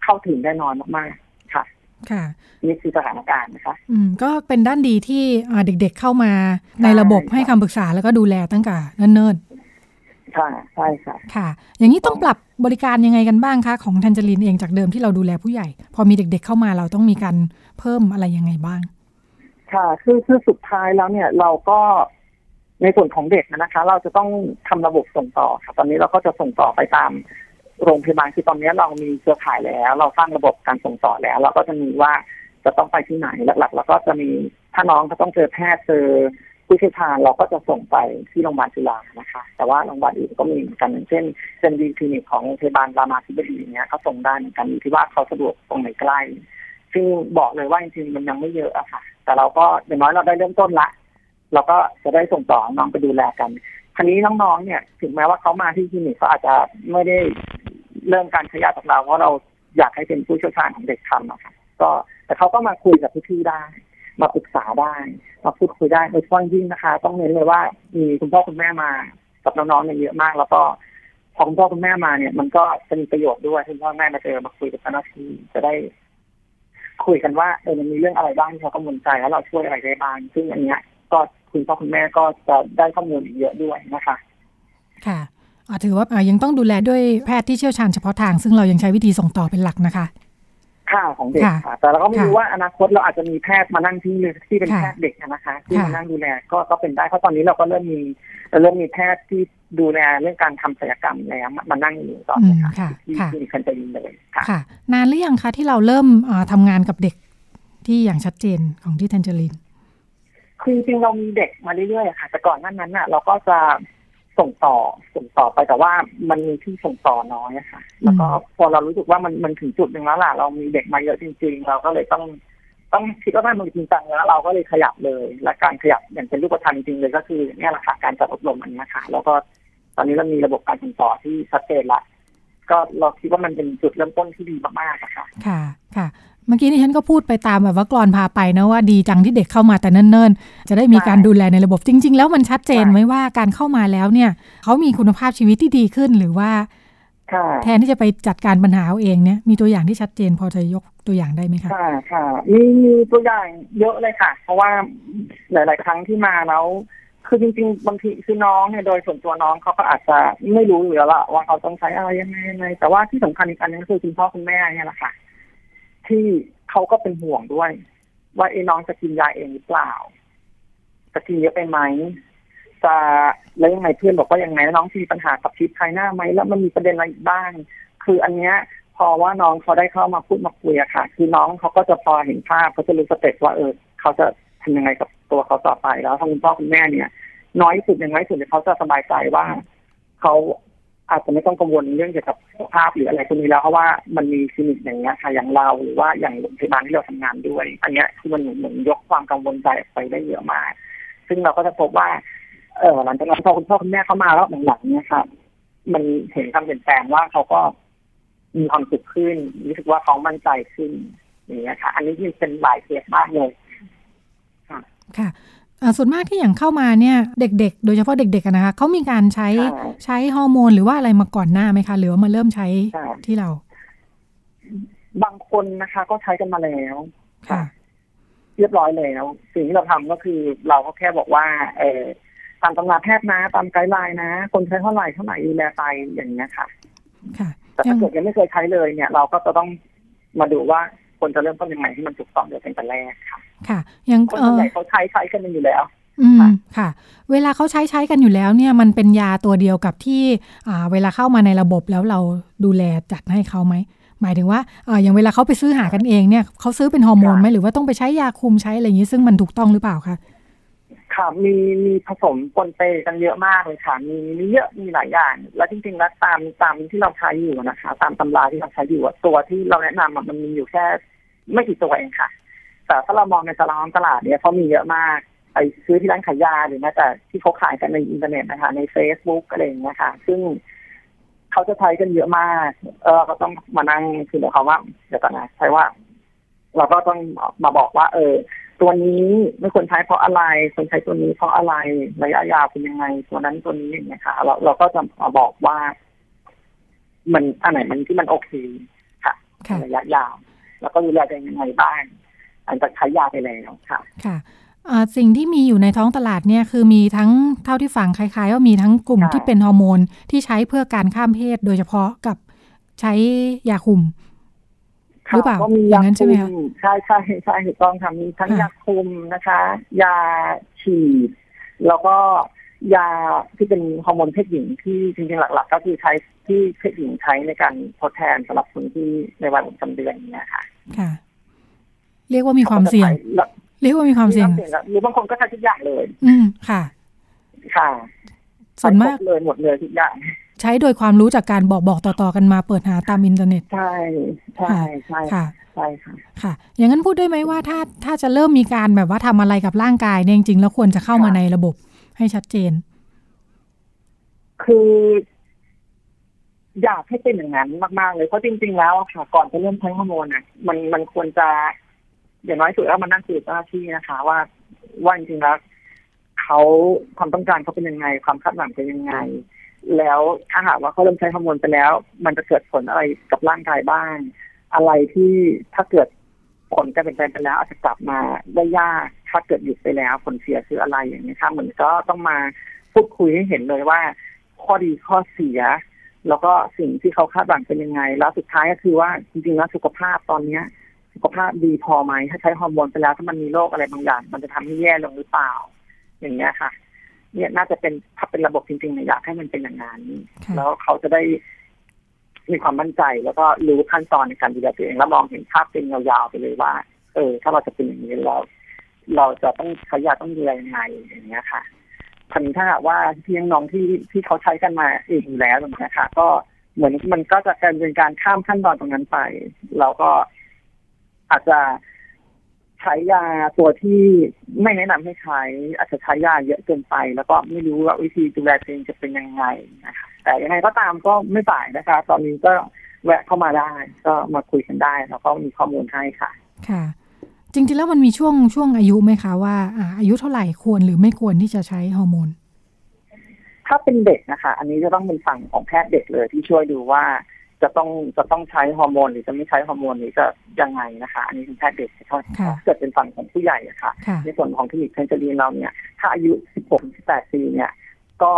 Speaker 7: เข้าถึงได้น้อยมากๆค่ะ
Speaker 3: ค่ะ
Speaker 7: นี่คือสถานการณ์นะคะ
Speaker 3: อืม ก็เป็นด้านดีที่อ่าเด็กๆเข้ามาใน
Speaker 7: ใช่
Speaker 3: ระบบ
Speaker 7: ค่ะ
Speaker 3: ให้คำปรึกษาแล้วก็ดูแลตั้งแต่เนิ่น
Speaker 7: ค่ะใช่ค่ะ
Speaker 3: ๆค่ะ อย่างนี้ต้องปรับบริการยังไงกันบ้างคะของทันจลินเองจากเดิมที่เราดูแลผู้ใหญ่ พอมีเด็ก ๆเข้ามาเราต้องมีการเพิ่มอะไรยังไงบ้าง
Speaker 7: ค่ะ คือคือสุดท้ายแล้วเนี่ยเราก็ ในส่วนของเด็กนะคะ เราจะต้องทำระบบส่งต่อค่ะตอนนี้เราก็จะส่งต่อไปตามโรงพยาบาลคือตอนนี้เรามีเครือข่ายแล้ว เราสร้างระบบการส่งต่อแล้ว เราก็จะมีว่าจะต้องไปที่ไหนหลักๆแล้วก็จะมีถ้าน้องก็ต้องเจอแพทย์เจอผู้เชี่ยวชาญเราก็จะส่งไปที่โรงพยาบาลจุฬานะคะ แต่ว่าโรงพยาบาลอื่นก็มีเหมือนกันอย่างเช่นเซนดีคลินิกของโรงพยาบาลรามาธิบดีอย่างเงี้ยเขาส่งได้เหมือนกันที่ว่าเขาสะดวกตรงไหนใกล้ซึ่งบอกเลยว่าจริงๆมันยังไม่เยอะอะค่ะ แต่เราก็อย่างน้อยเราได้เริ่มต้นละ เราก็จะได้ส่งต่อน้องไปดูแลกันคราวนี้น้องๆเนี่ย ถึงแม้ว่าเขามาที่คลินิกเขาอาจจะไม่ได้เริ่มการขยายจากเราเพราะเราอยากให้เป็นผู้เชี่ยวชาญของเด็กทำอะค่ะก็แต่เขาก็มาคุยกับพี่ๆได้ มาปรึกษาได้ มาพูดคุยได้โดยเฉพาะยิ่งนะคะ ต้องเน้นเลยว่ามีคุณพ่อคุณแม่มากับน้องๆเนี่ยเยอะมาก แล้วก็พอคุณพ่อคุณแม่มาเนี่ย มันก็จะมีประโยชน์ด้วยที่พ่อแม่มาเจอมาคุยกับเจ้าหน้าที่จะได้ คุยกันว่าเออมันมีเรื่องอะไรบ้างที่เขากังวลใจแล้วเราช่วยอะไรได้บ้างซึ่งอันเนี้ยก็ คุณพ่อคุณแม่ก็จะได้ข้อมูลอีกเยอะด้วยนะคะ
Speaker 3: ค่ะอ่าถือว่าอ่ายังต้องดูแลด้วยแพทย์ที่เชี่ยวชาญเฉพาะทาง ซึ่งเรายังใช้วิธีส่งต่อเป็นหลักนะคะ
Speaker 7: ค่าของเด็ก
Speaker 3: ค่ะ
Speaker 7: ค่ะแต่เราก็ไม่
Speaker 3: ค่ะ
Speaker 7: รู้ว่าอนาคตเราอาจจะมีแพทย์มานั่งที่ที่เป็น
Speaker 3: ค่ะ
Speaker 7: แพทย์เด็กนะคะที่
Speaker 3: ค่ะ
Speaker 7: มานั่งดูแลก็ก็เป็นได้เพราะตอนนี้เราก็เริ่มมีเราเริ่มมีแพทย์ที่ดูแลเรื่องการทำศัลยกรรมแล้วมามานั่งอยู่ตอน
Speaker 3: อื
Speaker 7: นี้
Speaker 3: ม
Speaker 7: ค่ะ
Speaker 3: ค่ะ
Speaker 7: ที่
Speaker 3: ค่ะ
Speaker 7: ที่คันจะยินเลยค่ะ
Speaker 3: ค่ะ นานหรือยังคะที่เราเริ่มอ่าทำงานกับเด็กที่อย่างชัดเจนของที่แทนเจลิน
Speaker 7: คือจริงเรามีเด็กมาเรื่อยๆค่ะ แต่ก่อนหนั้นนั้นน่ะ เราก็จะส่งต่อส่งต่อไปแต่ว่ามันมีที่ส่งต่อน้อยค่ะ แล้วก็พอเรารู้สึกว่ามันมันถึงจุดหนึ่งแล้วล่ะ เรามีเด็กมาเยอะจริง ๆ เราก็เลยต้องต้องคิดว่ามันจริงจังแล้วเราก็เลยขยับเลย และการขยับอย่างเป็นรูปธรรมจริงเลยก็คือเนี่ยแหละค่ะการจัดอบรมอันนี้ค่ะ แล้วก็ตอนนี้เรามีระบบการส่งต่อที่ชัดเจนละก็เราคิดว่ามันเป็นจุดเริ่มต้นที่ดีมากๆค่ะ
Speaker 3: ค่ะ ค่ะ เมื่อกี้นี่ฉันก็พูดไปตามแบบว่ากรอนพาไปนะว่าดีจังที่เด็กเข้ามาแต่เนิ่นๆ จะได้มีการดูแลในระบบจริง ๆ แล้วมันชัดเจน
Speaker 7: ใช่
Speaker 3: ไหมว่าการเข้ามาแล้วเนี่ยเขามีคุณภาพชีวิตที่ดีขึ้นหรือว่า
Speaker 7: ค่ะ
Speaker 3: แทนที่จะไปจัดการปัญหาเอาเองเนี่ยมีตัวอย่างที่ชัดเจนพอจะยกตัวอย่างได้ไหมคะ
Speaker 7: ค่ะค่ะมีมีตัวอย่างเยอะเลยค่ะ เพราะว่าหลาย ๆ ครั้งที่มาแล้วคือจริงๆบางทีคือน้องเนี่ยโดยส่วนตัวน้องเขาก็อาจจะไม่รู้อยู่แล้วล่ะว่าเขาต้องใช้อะไรยังไงยังไงแต่ว่าที่สำคัญอีกอันนึงก็คือคุณพ่อคุณแม่เนี่ยแหละค่ะ ที่เขาก็เป็นห่วงด้วย ว่าไอ้น้องจะกินยาเองหรือเปล่าจะกินเยอะไปไหมจะแล้วยังไงเพื่อนบอกว่ายังไงน้องมีปัญหากับชีวิตภายหน้าไหมแล้วมันมีประเด็นอะไรอีกบ้าง คืออันเนี้ยพอว่าน้องเขาได้เข้ามาพูดมาคุยอะค่ะ คือน้องเขาก็จะพอเห็นภาพเขาจะรู้สเต็ปว่าเออเขาจะทำยังไงกับตัวเขาต่อไปแล้วทางคุณพ่อคุณแม่เนี่ย น้อยสุดอย่างน้อยสุดเนี่ยเขาจะสบายใจว่าเขา อาจจะไม่ต้องกังวลเรื่องเกี่ยวกับสุขภาพหรืออะไรพวกนี้แล้วเพราะว่ามันมีคลินิกอย่างเงี้ยค่ะอย่างเราหรือว่าอย่างโรงพยาบาลที่เราทำงานด้วย อันเนี้ยคือมันเหมือนยกความกังวลใจไปได้เยอะมาก ซึ่งเราก็จะพบว่า เออหลังจากนั้นพอคุณพ่อคุณแม่เข้ามาแล้วหลังๆเนี่ยค่ะมันเห็นการเปลี่ยนแปลงว่าเขาก็มีความสุขขึ้นรู้สึกว่าเขามั่นใจขึ้นอย่างเงี้ยค่ะ อันนี้เป็นหลายเคสมากเลย
Speaker 3: ค่ะอ่า ส่วนมากที่อย่างเข้ามาเนี่ยเด็กๆ โดยเฉพาะเด็กๆอะนะคะเขามีการใช้
Speaker 7: ค่ะ
Speaker 3: ใช้ฮอร์โมนหรือว่าอะไรมาก่อนหน้าไหมคะ หรือว่ามาเริ่มใช้
Speaker 7: ค่ะ
Speaker 3: ที่เรา
Speaker 7: บางคนนะคะ ก็ใช้กันมาแล้ว
Speaker 3: ค่ะ
Speaker 7: เรียบร้อยแล้ว สิ่งที่เราทำก็คือเราก็แค่บอกว่า เออตามตำราแพทย์นะ ตามไกด์ไลน์นะ คนใช้เท่าไหร่เท่าไหร่ดูแลไปอย่างเงี้ยค่ะ
Speaker 3: ค่ะ
Speaker 7: แต่ถ้าเกิดยังไม่เคยใช้เลยเนี่ย เราก็จะต้องมาดูว่า คนจะเริ่มต้นยังไงที่มันถูกต้องเดี๋ยวเป็นแต่แรกค่ะ
Speaker 3: ค่ะ ยัง
Speaker 7: คน
Speaker 3: เอ
Speaker 7: ส่วน
Speaker 3: อ
Speaker 7: ใหญ่เขาใช้ใช้กันมันอยู่แล้ว
Speaker 3: อืม
Speaker 7: ค่ะ
Speaker 3: ค่ะ เวลาเขาใช้ใช้กันอยู่แล้วเนี่ย มันเป็นยาตัวเดียวกับที่อ่าเวลาเข้ามาในระบบแล้วเราดูแลจัดให้เขาไหมหมายถึงว่าเอออย่างเวลาเขาไปซื้อหากันเองเนี่ยเขาซื้อเป็นฮอร์โมนไหมหรือว่าต้องไปใช้ยาคุมใช้อะไรอย่างนี้ซึ่งมันถูกต้องหรือเปล่าคะ
Speaker 7: ค่ะมีมีผสมปนเปกันเยอะมากเลยค่ะ มีมีเยอะมีหลายอย่าง แล้วจริงๆแล้วตามตามที่เราใช้อยู่นะคะ ตามตำราที่เราใช้อยู่ตัวที่เราแนะนำมันมีอยู่แค่ไม่กี่ตัวเองค่ะ แต่ถ้าเรามองในตลาดตลาดเนี่ยเขามีเยอะมากไปซื้อที่ร้านขายยาหรือแม้แต่ที่เขาขายกันในอินเทอร์เน็ตนะคะใน Facebook อะไรอย่างเงี้ยค่ะ ซึ่งเขาจะใช้กันเยอะมาก เออก็ต้องมานั่งคือหมายความว่าเดี๋ยวก่อนนะใช้ว่า เราก็ต้องมาบอกว่า เออ ตัวนี้ไม่ควรใช้เพราะอะไรควรใช้ตัวนี้เพราะอะไรระยะยาวเป็นยังไง ตัวนั้นตัวนี้อย่างเงี้ยค่ะเราเราก็จะมาบอกว่า มันอันไหนมันที่มันโอเคค่ะ
Speaker 3: ค่ะ
Speaker 7: ระยะยาว แล้วก็ดูแลตัวเองยังไงบ้างหลังจากใช้ยาไปแล้วค่ะ
Speaker 3: ค่ะอ่าสิ่งที่มีอยู่ในท้องตลาดเนี่ยคือมีทั้งเท่าที่ฟังคล้ายๆว่ามีทั้งกลุ่ม
Speaker 7: ใช่
Speaker 3: ที่เป็นฮอร์โมนที่ใช้เพื่อการข้ามเพศโดยเฉพาะกับใช้ยาคุม หรือเปล่า
Speaker 7: ก็มี
Speaker 3: อย่างนั้นใช่ไหมคะ
Speaker 7: คุใช่ใช่ใช่ถูกต้องค่ะมีทั้ง
Speaker 3: ค่ะ
Speaker 7: ยาคุมนะคะ ยาฉีด แล้วก็ยาที่เป็นฮอร์โมนเพศหญิงที่จริงๆหลัก ๆ ก็คือใช้ที่เพศหญิงใช้ในการทดแทนสำหรับคนที่ในวัยประจำเดือนอย่างเนี้ยค่ะ
Speaker 3: ค่ะ เรียกว่ามีความเสี่ยง
Speaker 7: แล้ว
Speaker 3: เรียกว่ามีความเสี่ยง
Speaker 7: หรือบางคนก็ใช้ทุกอย่างเลย
Speaker 3: อืมค่ะ
Speaker 7: ค่ะ
Speaker 3: ส่วนมาก
Speaker 7: ใช้ครบเลยหมดเลยทุกอย่าง
Speaker 3: ใช้โดยความรู้จากการบอกบอกต่อๆกันมาเปิดหาตามอินเทอร์เน็ต
Speaker 7: ใช่ใช่ใช่
Speaker 3: ค่ะ
Speaker 7: ใช่ค่ะ
Speaker 3: ค่ะ อย่างนั้นพูดได้ไหมว่าถ้าถ้าจะเริ่มมีการแบบว่าทำอะไรกับร่างกายเนี่ยจริงๆแล้วควรจะเข้ามา
Speaker 7: ค่ะ
Speaker 3: ในระบบให้ชัดเจน
Speaker 7: คือ อยากให้เป็นอย่างนั้นมากๆเลยเพราะจริง ๆ แล้วอะค่ะ ก่อนจะเริ่มใช้ฮอร์โมนอะมันมันควรจะอย่างน้อยสุดแล้วมันนั่งคุยกับเจ้าหน้าที่นะคะ ว่าว่าจริงๆแล้วเขาความต้องการเขาเป็นยังไง ความคาดหวังเป็นยังไง แล้วถ้าหากว่าเขาเริ่มใช้ฮอร์โมนไปแล้ว มันจะเกิดผลอะไรกับร่างกายบ้าง อะไรที่ถ้าเกิดผลการเปลี่ยนแปลงไปแล้วอาจจะกลับมาได้ยากถ้าเกิดหยุดไปแล้วผลเสียคืออะไรอย่างนี้ยค่ะเหมือนก็ต้องมาพูดคุยให้เห็นเลยว่า ข้อดีข้อเสีย แล้วก็สิ่งที่เขาคาดหวังเป็นยังไง แล้วสุดท้ายก็คือว่าจริงๆแล้วสุขภาพตอนเนี้ย สุขภาพดีพอไหมถ้าใช้ฮอร์โมนไปแล้วถ้ามันมีโรคอะไรบางอย่าง มันจะทำให้แย่ลงหรือเปล่า อย่างเงี้ยค่ะ เนี่ยน่าจะเป็นถ้าเป็นระบบจริงๆเนี่ยอยากให้มันเป็นอย่างนั้น
Speaker 3: ค่ะ
Speaker 7: แล้วเขาจะได้มีความมั่นใจแล้วก็รู้ขั้นตอนในการดูแลตัวเอง แล้วมองเห็นภาพเป็นยาวๆไปเลยว่า เออ ถ้าเราจะเป็นอย่างนี้เราเราจะต้องใช้ยาต้องดูแลยังไงอย่างเงี้ยค่ะทีนี้ถ้าหากว่าพี่น้องที่ที่เขาใช้กันมาเองอยู่แล้วอย่างเงี้ยค่ะก็เหมือนมันก็จะการเป็นการข้ามขั้นตอนตรงนั้นไป เราก็อาจจะ ใช้ยาตัวที่ไม่แนะนำให้ใช้ อาจจะใช้ยาเยอะเกินไป แล้วก็ไม่รู้ว่าวิธีดูแลตัวเองจะเป็นยังไงนะคะแต่ยังไงก็ตามก็ไม่ฝ่ายนะคะ ตอนนี้ก็แวะเข้ามาได้ ก็มาคุยกันได้แล้วก็มีข้อมูลให้ค่ะ
Speaker 3: ค่ะ จริงๆแล้วมันมีช่วงช่วงอายุไหมคะว่าอ่าอายุเท่าไหร่ควรหรือไม่ควรที่จะใช้ฮอร์โมน
Speaker 7: ถ้าเป็นเด็กนะคะ อันนี้จะต้องเป็นฝั่งของแพทย์เด็กเลยที่ช่วยดูว่า จะจะต้องจะต้องใช้ฮอร์โมนหรือจะไม่ใช้ฮอร์โมนหรือจะยังไงนะคะ อันนี้เป็นแพทย์เด็กถ้าเกิดเป็นฝั่งของผู้ใหญ่อะค่ะ ในส่วนของคลินิก Tangerine เราเนี่ย ถ้าอายุ 16 18 ปีเนี่ย ก็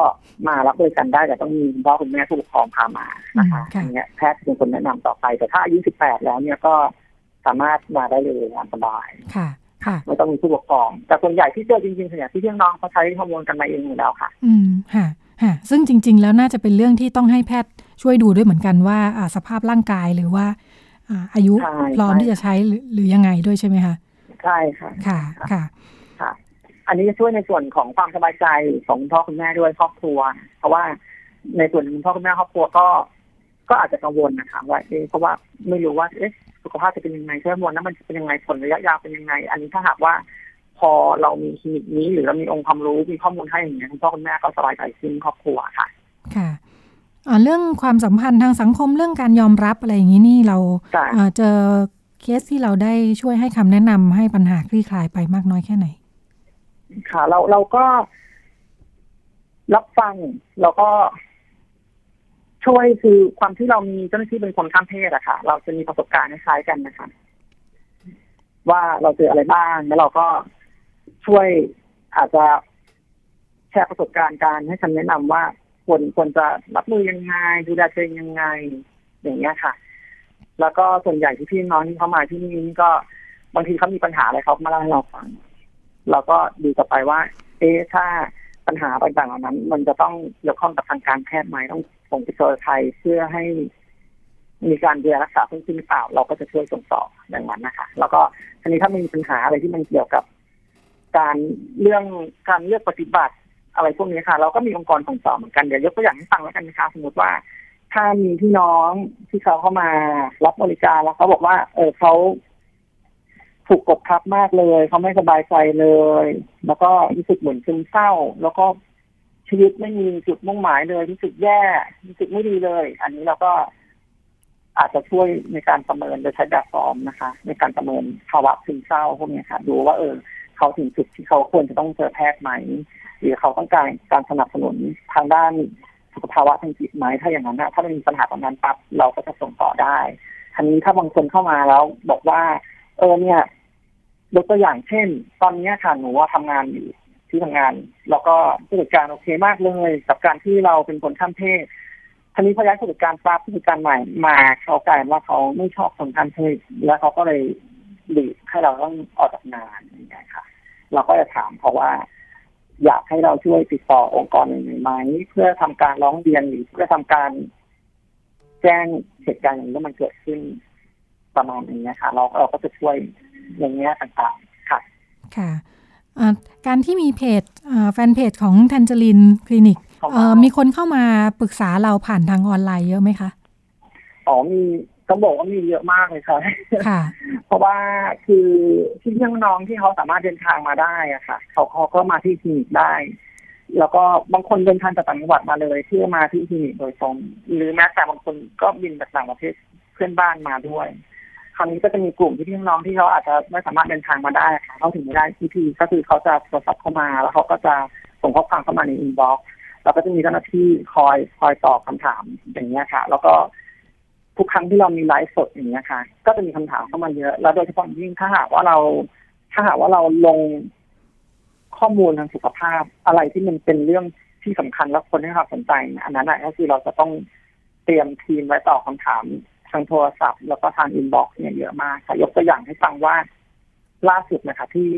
Speaker 7: มารับบริการได้แต่ต้องมีคุณพ่อคุณแม่ผู้ปกครองพามานะคะอันนี้แพทย์เป็นคนแนะนำต่อไป แต่ถ้าอายุ 18 แล้วเนี่ยก็สามารถมาได้เลยตามสบาย
Speaker 3: ค่ะ
Speaker 7: ไม่ต้องมีผู้ปกครอง แต่ส่วนใหญ่ที่เจอจริงๆส่วนใหญ่ที่พี่น้องเขาใช้ฮอร์โมนกันมาเองอยู่แล้วค่ะ
Speaker 3: อืมค่ะค่ะ ซึ่งจริง ๆ แล้วน่าจะเป็นเรื่องที่ต้องให้แพทย์ช่วยดูด้วยเหมือนกันว่าสภาพร่างกายหรือว่าอายุพร้อมที่จะใช้หรือยังไงด้วยใช่ไหมคะ
Speaker 7: ใช่ค่ะ
Speaker 3: ค่ะค่ะ
Speaker 7: ค่ะ อันนี้จะช่วยในส่วนของความสบายใจของพ่อคุณแม่ด้วยครอบครัว เพราะว่าในส่วนคุณพ่อคุณแม่ครอบครัวก็ ก็อาจจะกังวลนะคะว่าเอ๊ะเพราะว่าไม่รู้ว่าเอ๊ะสุขภาพจะเป็นยังไงเชื้อมวลนั้นมันจะเป็นยังไงผลระยะยาวเป็นยังไง อันนี้ถ้าหากว่า พอเรามีคลินิกนี้ หรือเรามีองค์ความรู้มีข้อมูลให้อย่างเงี้ยคุณพ่อคุณแม่ก็สบายใจขึ้นครอบครัวค่ะ
Speaker 3: ค่ะเรื่องความสัมพันธ์ทางสังคมเรื่องการยอมรับอะไรอย่างนี้นี่เราเจอเคสที่เราได้ช่วยให้คำแนะนำให้ปัญหาคลี่คลายไปมากน้อยแค่ไหน
Speaker 7: ค่ะ เราเราก็ รับฟังเราก็ช่วยคือความที่เรามีเจ้าหน้าที่เป็นคนข้ามเพศอะค่ะ เราจะมีประสบการณ์คล้ายกันนะคะ ว่าเราเจออะไรบ้างแล้วเราก็ ช่วยอาจจะแชร์ประสบการณ์การให้คำแนะนำว่าควรควรจะรับมือยังไงดูแลตัวเองยังไง อย่างเงี้ยค่ะ แล้วก็ส่วนใหญ่ที่พี่น้องที่เขามาที่นี่ก็บางทีเขามีปัญหาอะไรเขามาเล่าให้เราฟังเราก็ดูต่อไปว่า เอ๊ะถ้าปัญหาต่างๆเหล่านั้น มันจะต้องเกี่ยวข้องกับทางการแพทย์ไหมต้องส่งไปเจอใครเพื่อให้มีการดูแลรักษาเพิ่มขึ้นหรือเปล่า เราก็จะช่วยส่งต่ออย่างนั้นนะคะ แล้วก็ทีนี้ถ้ามีปัญหาอะไรที่มันเกี่ยวกับ การเรื่องการเลือกปฏิบัติอะไรพวกนี้ค่ะ เราก็มีองค์กรส่งต่อเหมือนกันเดี๋ยวยกตัวอย่างให้ฟังแล้วกันนะคะสมมติว่าถ้ามีพี่น้องที่เขาเข้ามารับบริการแล้วเขาบอกว่า เออเขาถูกกดทับมากเลยเขาไม่สบายใจเลย แล้วก็รู้สึกเหมือนซึมเศร้า แล้วก็ชีวิตไม่มีจุดมุ่งหมายเลยรู้สึกแย่รู้สึกไม่ดีเลย อันนี้เราก็อาจจะช่วยในการประเมินโดยใช้แบบฟอร์มนะคะ ในการประเมินภาวะซึมเศร้าพวกนี้ค่ะ ดูว่าเออ เขาถึงจุดที่เขาควรจะต้องเจอแพทย์ไหมหรือเขาต้องการการสนับสนุนทางด้านสุขภาวะทางจิตไหมถ้าอย่างนั้นนะถ้ามันมีปัญหาตรงนั้นปั๊บเราก็จะส่งต่อได้ทีนี้ถ้าบางคนเข้ามาแล้วบอกว่า เออเนี่ยยกตัวอย่างเช่น ตอนนี้ค่ะหนูว่าทำงานอยู่ที่ทำงาน แล้วก็ผู้จัดการโอเคมากเลย กับการที่เราเป็นคนข้ามเพศทีนี้พอย้ายผู้จัดการปั๊บผู้จัดการใหม่มาเขากลายว่าเขาไม่ชอบคนข้ามเพศแล้วเขาก็เลยหลีกให้เราต้องออกจากงานอย่างเงี้ยค่ะ เราก็จะถามเขาว่า อยากให้เราช่วยติดต่อองค์กรหนึ่งไหมเพื่อทำการร้องเรียนหรือเพื่อทำการ แจ้งเหตุการณ์อย่างนี้มันเกิดขึ้นประมาณนี้นะคะเราเราก็จะช่วยอย่างเงี้ยต่างๆ ค่ะ
Speaker 3: ค่ะการที่มีเพจแฟนเพจของแทนเจลินคลินิกมีคนเข้ามาปรึกษาเราผ่านทางออนไลน์เยอะไหมคะ
Speaker 7: อ๋อมี ต้องบอกว่ามีเยอะมากเลย
Speaker 3: ค่ะ
Speaker 7: ค่ะเพราะว่าคือที่พี่น้องที่เขาสามารถเดินทางมาได้อะค่ะ เขาเขาก็มาที่คลินิกได้ แล้วก็บางคนเดินทางจากต่างจังหวัดมาเลยเพื่อมาที่คลินิกโดยตรงหรือแม้แต่บางคนก็บินจากต่างประเทศเพื่อนบ้านมาด้วย คราวนี้ก็จะมีกลุ่มที่พี่น้องที่เขาอาจจะไม่สามารถเดินทางมาได้ค่ะเขาถึงไม่ได้ที่พี่ก็คือเขาจะโทรศัพท์เข้ามา แล้วเขาก็จะส่งข้อความเข้ามาในอินบ็อกซ์เราก็จะมีเจ้าหน้าที่คอยคอยตอบคาถามอย่างเงี้ยค่ะ แล้วก็ ทุกครั้งที่เรามีไลฟ์สดอย่างเงี้ยค่ะ ก็จะมีคำถามเข้ามาเยอะ แล้วโดยเฉพาะยิ่งถ้าหากว่าเราถ้าหากว่าเราลงข้อมูลทางสุขภาพอะไรที่มันเป็นเรื่องที่สำคัญแล้วคนให้ความสนใจ อันนั้นก็คือเราจะต้องเตรียมทีมไว้ตอบคำถามทางโทรศัพท์ แล้วก็ทาง inbox เนี่ยเยอะมากค่ะยกตัวอย่างให้ฟังว่าล่าสุดนะคะ ที่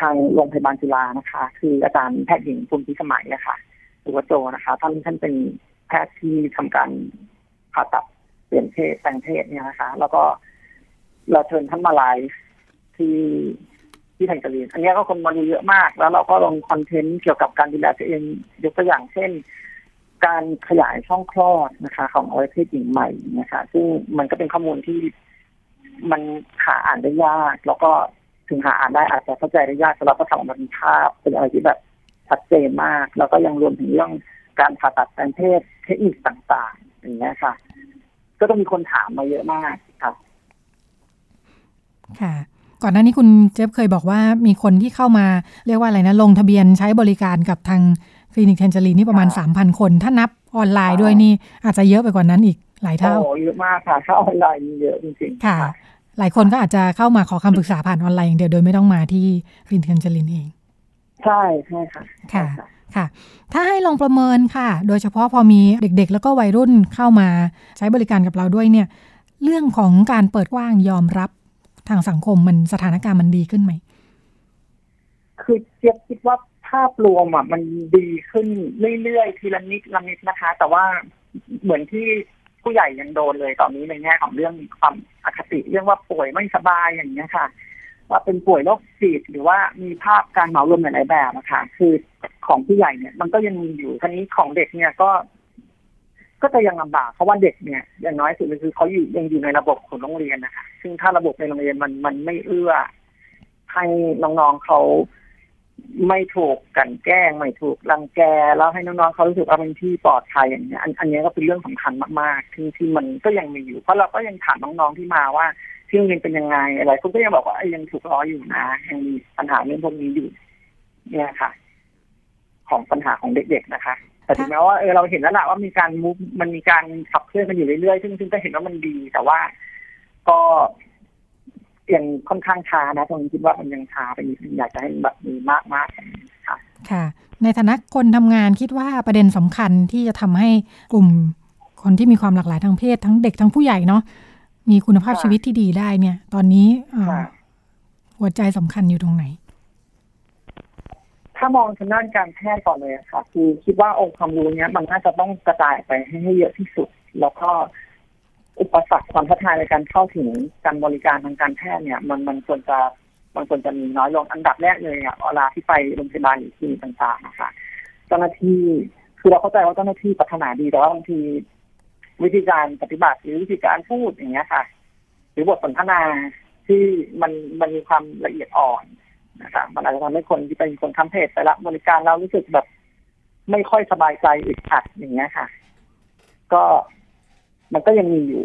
Speaker 7: ทางโรงพยาบาลจุฬานะคะ คืออาจารย์แพทย์หญิงภูมิพิสมัยนะคะหรือว่าโจนะคะท่านท่านเป็นแพทย์ที่ทำการผ่าตัด เปลี่ยนเพศแต่งเพศเนี่ยนะคะ แล้วก็เราเชิญท่านมาไลฟ์ที่ที่แทงกะลีนอันนี้ก็คนมาดูเยอะมาก แล้วเราก็ลงคอนเทนต์เกี่ยวกับการดูแลตัวเองยกตัวอย่างเช่น การขยายช่องคลอดนะคะ ของอวัยวะเพศหญิงใหม่นะคะซึ่งมันก็เป็นข้อมูลที่มันหาอ่านได้ยาก แล้วก็ถึงหาอ่านได้อาจจะเข้าใจได้ยากแต่เราก็ทำออกมาเป็นภาพเป็นอะไรที่แบบชัดเจนมาก แล้วก็ยังรวมถึงเรื่องการผ่าตัดแปลงเพศเทคนิคต่าง ๆ อย่างนี้ค่ะ ก็ต้องมีคนถามมาเยอะมากครับ
Speaker 3: ค่ะ ก่อนหน้านี้คุณเจี๊ยบเคยบอกว่ามีคนที่เข้ามาเรียกว่าอะไรนะ ลงทะเบียนใช้บริการกับทางคลินิก Tangerine นี่ประมาณสามพันคน ถ้านับออนไลน์ด้วยนี่ อาจจะเยอะไปกว่านั้นอีกหลายเท่า
Speaker 7: โอ้เยอะมากค่ะถ้าออนไลน์มีเยอะจริงๆ
Speaker 3: ค่ะ หลายคนก็อาจจะเข้ามาขอคำปรึกษาผ่านออนไลน์อย่างเดียวโดยไม่ต้องมาที่รินเทนเจลินเอง
Speaker 7: ใช่ใช่ค่ะ
Speaker 3: ค่ะ
Speaker 7: ใช่
Speaker 3: ค่ะ ถ้าให้ลองประเมินค่ะ โดยเฉพาะพอมีเด็กๆ แล้วก็วัยรุ่นเข้ามาใช้บริการกับเราด้วยเนี่ย เรื่องของการเปิดกว้างยอมรับทางสังคมมันสถานการณ์มันดีขึ้นไหม
Speaker 7: คือเจี๊ยบคิดว่าภาพรวมอะมันดีขึ้นเรื่อยๆทีละนิดละนิดนะคะ แต่ว่าเหมือนที่ผู้ใหญ่ยังโดนเลยตอนนี้ในแง่ของเรื่องความอคติเรื่องว่าป่วยไม่สบายอย่างเงี้ยค่ะ ว่าเป็นป่วยโรคจิตหรือว่ามีภาพการเหมารวมหลายๆแบบอะค่ะ คือของผู้ใหญ่เนี่ย มันก็ยังมีอยู่ทีนี้ของเด็กเนี่ยก็ ก็จะยังลำบากเพราะว่าเด็กเนี่ยอย่างน้อยสุดเลยคือเขาอยู่ยังอยู่ในระบบของโรงเรียนนะคะซึ่งถ้าระบบในโรงเรียนมันมันไม่เอื้อให้น้องๆเขาไม่ถูกกันแกล้งไม่ถูกรังแก แล้วให้น้องๆเขารู้สึกว่าเป็นที่ปลอดภัยอย่างเงี้ยอันอันนี้ก็เป็นเรื่องสำคัญมากๆที่ที่มันก็ยังมีอยู่ เพราะเราก็ยังถามน้องๆที่มาว่า ที่โรงเรียนเป็นยังไงอะไรคุณก็ยังบอกว่ายังถูกล้ออยู่นะยังมีปัญหาเรื่องพวกนี้อยู่ เนี่ยค่ะ ของปัญหาของเด็กๆนะคะแต่ถึงแม้ว่าเออเราเห็นแล้วแหละว่ามีการมุมันมีการขับเคลื่อนกันอยู่เรื่อยๆซึ่งซึ่งก็เห็นว่ามันดี แต่ว่าก็ยังค่อนข้างช้านะตรงนี้คิดว่ามันยังช้าไปนิดนึงอยากจะให้แบบมีมากมากๆค่ะ
Speaker 3: ค่ะ ในฐานะคนทำงานคิดว่าประเด็นสำคัญที่จะทำให้กลุ่มคนที่มีความหลากหลายทางเพศทั้งเด็กทั้งผู้ใหญ่เนาะ มีคุณภาพ
Speaker 7: ค่ะ
Speaker 3: ชีวิตที่ดีได้เนี่ย ตอนนี้เอ่อ
Speaker 7: ค่ะ
Speaker 3: หัวใจสำคัญอยู่ตรงไหน
Speaker 7: ถ้ามองทางด้านการแพทย์ก่อนเลยอะค่ะ คือคิดว่าองค์ความรู้เนี้ย มันน่าจะต้องกระจายไปให้ให้เยอะที่สุด แล้วก็อุปสรรคความท้าทายในการเข้าถึงการบริการทางการแพทย์เนี่ย มันมันควรจะมันควรจะมีน้อยลงอันดับแรกเลยอะเวลาที่ไปโรงพยาบาลหรือคลินิกต่างๆนะคะเจ้าหน้าที่คือเราเข้าใจว่าเจ้าหน้าที่พัฒนาดีแต่ว่าบางที วิธีการปฏิบัติหรือวิธีการพูดอย่างเงี้ยค่ะ หรือบทสนทนาที่มันมันมีความละเอียดอ่อนนะคะมันอาจจะทำให้คนที่เป็นคนทำเพศไปรับบริการเรารู้สึกแบบ ไม่ค่อยสบายใจอึดอัดอย่างเงี้ยค่ะ ก็มันก็ยังมีอยู่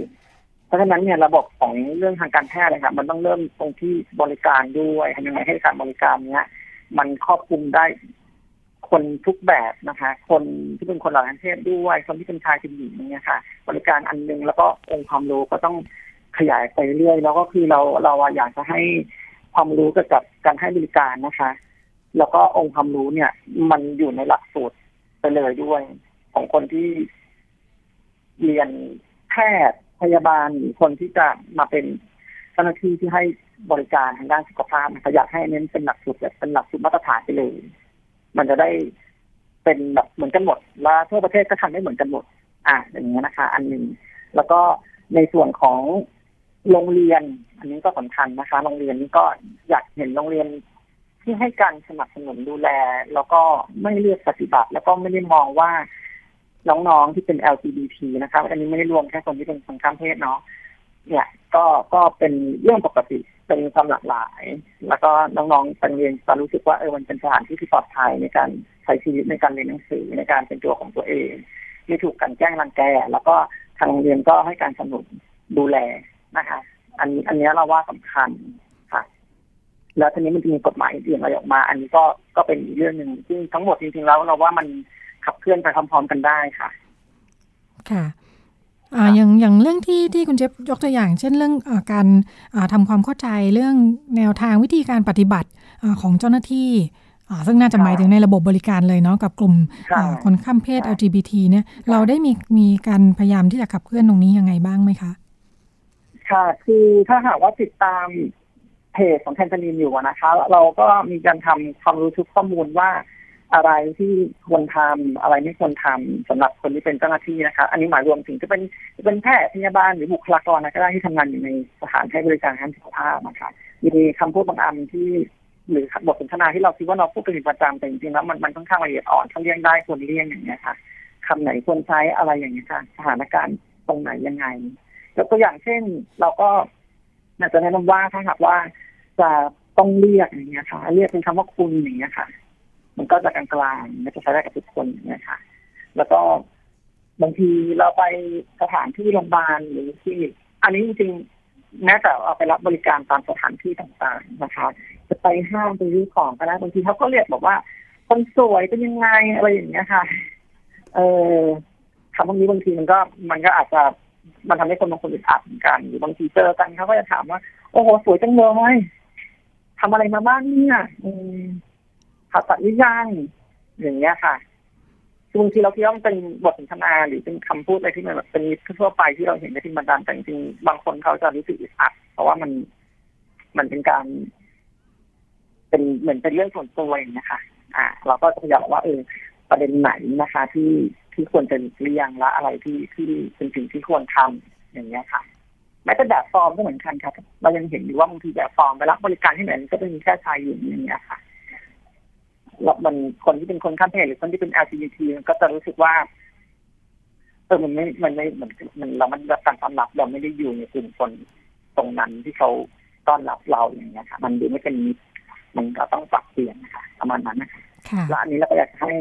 Speaker 7: เพราะฉะนั้นเนี่ยระบบของเรื่องทางการแพทย์เลยค่ะมันต้องเริ่มตรงที่บริการด้วยทำยังไงให้การบริการเนี้ย มันครอบคลุมได้ คนทุกแบบนะคะ คนที่เป็นคนหลากหลายเพศด้วย คนที่เป็นชายเป็นหญิงเนี่ยค่ะ บริการอันหนึงแล้วก็องค์ความรู้ก็ต้องขยายไปเรื่อยแล้วก็คือเราเราอะอยากจะให้ความรู้เกี่ยวกับการให้บริการนะคะ แล้วก็องค์ความรู้เนี่ย มันอยู่ในหลักสูตรไปเลยด้วย ของคนที่เรียนแพทย์พยาบาลหรือคนที่จะมาเป็นเจ้าหน้าที่ที่ให้บริการทางด้านสุขภาพนะคะอยากให้เน้นเป็นหลักสูตรแบบเป็นหลักสูตรมาตรฐานไปเลย มันจะได้เป็นแบบเหมือนกันหมดแล้วทั่วประเทศก็ทำได้เหมือนกันหมด อะอย่างเงี้ยนะคะ อันหนึ่งแล้วก็ในส่วนของโรงเรียน อันนี้ก็สำคัญนะคะ โรงเรียนนี้ก็อยากเห็นโรงเรียนที่ให้การสนับสนุนดูแล แล้วก็ไม่เลือกปฏิบัติ แล้วก็ไม่ได้มองว่าน้องๆที่เป็น LGBT นะคะอันนี้ไม่ได้รวมแค่คนที่เป็นคนข้ามเพศเนาะ เนี่ยก็ก็เป็นเรื่องปกติเป็นความหลากหลาย แล้วก็น้องๆไปโรงเรียนจะรู้สึกว่าเออมันเป็นสถานที่ที่ปลอดภัยในการใช้ชีวิตในการเรียนหนังสือในการเป็นตัวของตัวเองไม่ถูกกันแกล้งรังแก แล้วก็ทางโรงเรียนก็ให้การสนับสนุนดูแลนะคะ อันนี้อันนี้เราว่าสำคัญค่ะ แล้วทีนี้มันจะมีกฎหมายอื่นอะไรออกมา อันนี้ก็ก็เป็นอีกเรื่องหนึ่งซึ่งทั้งหมดจริงๆแล้วเราว่ามันขับเคลื่อนไปพร้อมๆกันได้ค่ะ
Speaker 3: ค่ะ อ่าอย่างอย่างเรื่องที่ที่คุณเจฟยกตัวอย่าง เช่นเรื่องอาการอ่าทำความเข้าใจเรื่องแนวทางวิธีการปฏิบัติอาของเจ้าหน้าที่อ่าซึ่งน่าจะหมายถึงในระบบบริการเลยเนาะกับกลุ่ม
Speaker 7: ค่ะ
Speaker 3: อ่าคนข้ามเพศ
Speaker 7: ค่ะ
Speaker 3: LGBT เนี่ยเราได้มีมีการพยายามที่จะขับเคลื่อนตรงนี้ยังไงบ้างไหมคะ
Speaker 7: ค่ะคือถ้าหากว่าติดตามเพจของแทนซานีนอยู่อะนะคะ เราก็มีการทำความรู้ทุกข้อมูลว่า อะไรที่ควรทำอะไรไม่ควรทำสำหรับคนที่เป็นเจ้าหน้าที่นะคะอันนี้หมายรวมถึงจะเป็นเป็นแพทย์พยาบาลหรือบุคลากรนะก็ได้ที่ทำงานอยู่ในสถานให้บริการทางสุขภาพนะคะมีคำพูดบางอันที่หรือบทสนทนาที่เราคิดว่าเราพูดเป็นประจำแต่จริงๆแล้วมันมันค่อนข้างละเอียดอ่อนเขาเลี่ยงได้ควรเลี่ยงอย่างเงี้ยค่ะคำไหนควรใช้อะไรอย่างเงี้ยค่ะสถานการณ์ตรงไหนยังไงยกตัวอย่างเช่น เราก็อากจะแนะนำว่าถ้าหากว่าจะต้องเรียกอย่างเงี้ยค่ะ เรียกเป็นคำว่าคุณอย่างเงี้ยค่ะ มันก็จะกลางๆมันจะใช้ได้กับทุกคนอย่างเงี้ยค่ะแล้วก็บางทีเราไปสถานที่โรงพยาบาลหรือที่ อันนี้จริงๆแม้แต่เอาไปรับบริการตามสถานที่ต่างๆนะคะ จะไปห้างไปซื้อของก็ได้บางทีเขาก็เรียกบอกว่า คนสวยเป็นยังไงอะไรอย่างเงี้ยค่ะ เออคำพวกนี้บางทีมันก็มันก็อาจจะมันทำให้คนบางคนอึดอัดเหมือนกันหรือบางทีเจอกันเขาก็จะถามว่า โอ้โหสวยจังเลยทำอะไรมาบ้างเนี่ยอืม ผ่าตัดหรือยังอย่างเงี้ยค่ะบางทีเราคิดว่ามันเป็นบทสนทนาหรือเป็นคำพูดอะไรที่มันแบบเป็นทั่วไปที่เราเห็นในที่มันดันแต่จริงๆบางคนเขาจะรู้สึกอึดอัดเพราะว่ามันมันเป็นการ เป็นเหมือนเป็นเรื่องส่วนตัวองเงี้ยค่ะอ่า เราก็จะอยากว่าเออประเด็นไหนนะคะ ที่ที่ควรจะหลีกเลี่ยงและอะไรที่ที่เป็นสิ่งที่ควรทำอย่างเงี้ยค่ะแม้แต่แบบฟอร์มก็เหมือนกันค่ะเรายังเห็นอยู่ว่าบางทีแบบฟอร์มไปรับบริการที่ไหนก็จะมีแค่ชายหญิงอย่างเงี้ยค่ะ มันคนที่เป็นคนข้ามเพศหรือคนที่เป็น LGBT มันก็จะรู้สึกว่าเออมันไม่ มันไม่เหมือนมันเรามันแบบการต้อนรับเราไม่ได้อยู่ในกลุ่มคนตรงนั้นที่เขาต้อนรับเราอย่างเงี้ยค่ะ มันดูไม่เป็นมิตรมันก็ต้องปรับเปลี่ยนนะคะประมาณนั้นนะคะ
Speaker 3: ค่ะ
Speaker 7: แล้วอันนี้เราก็อยากให้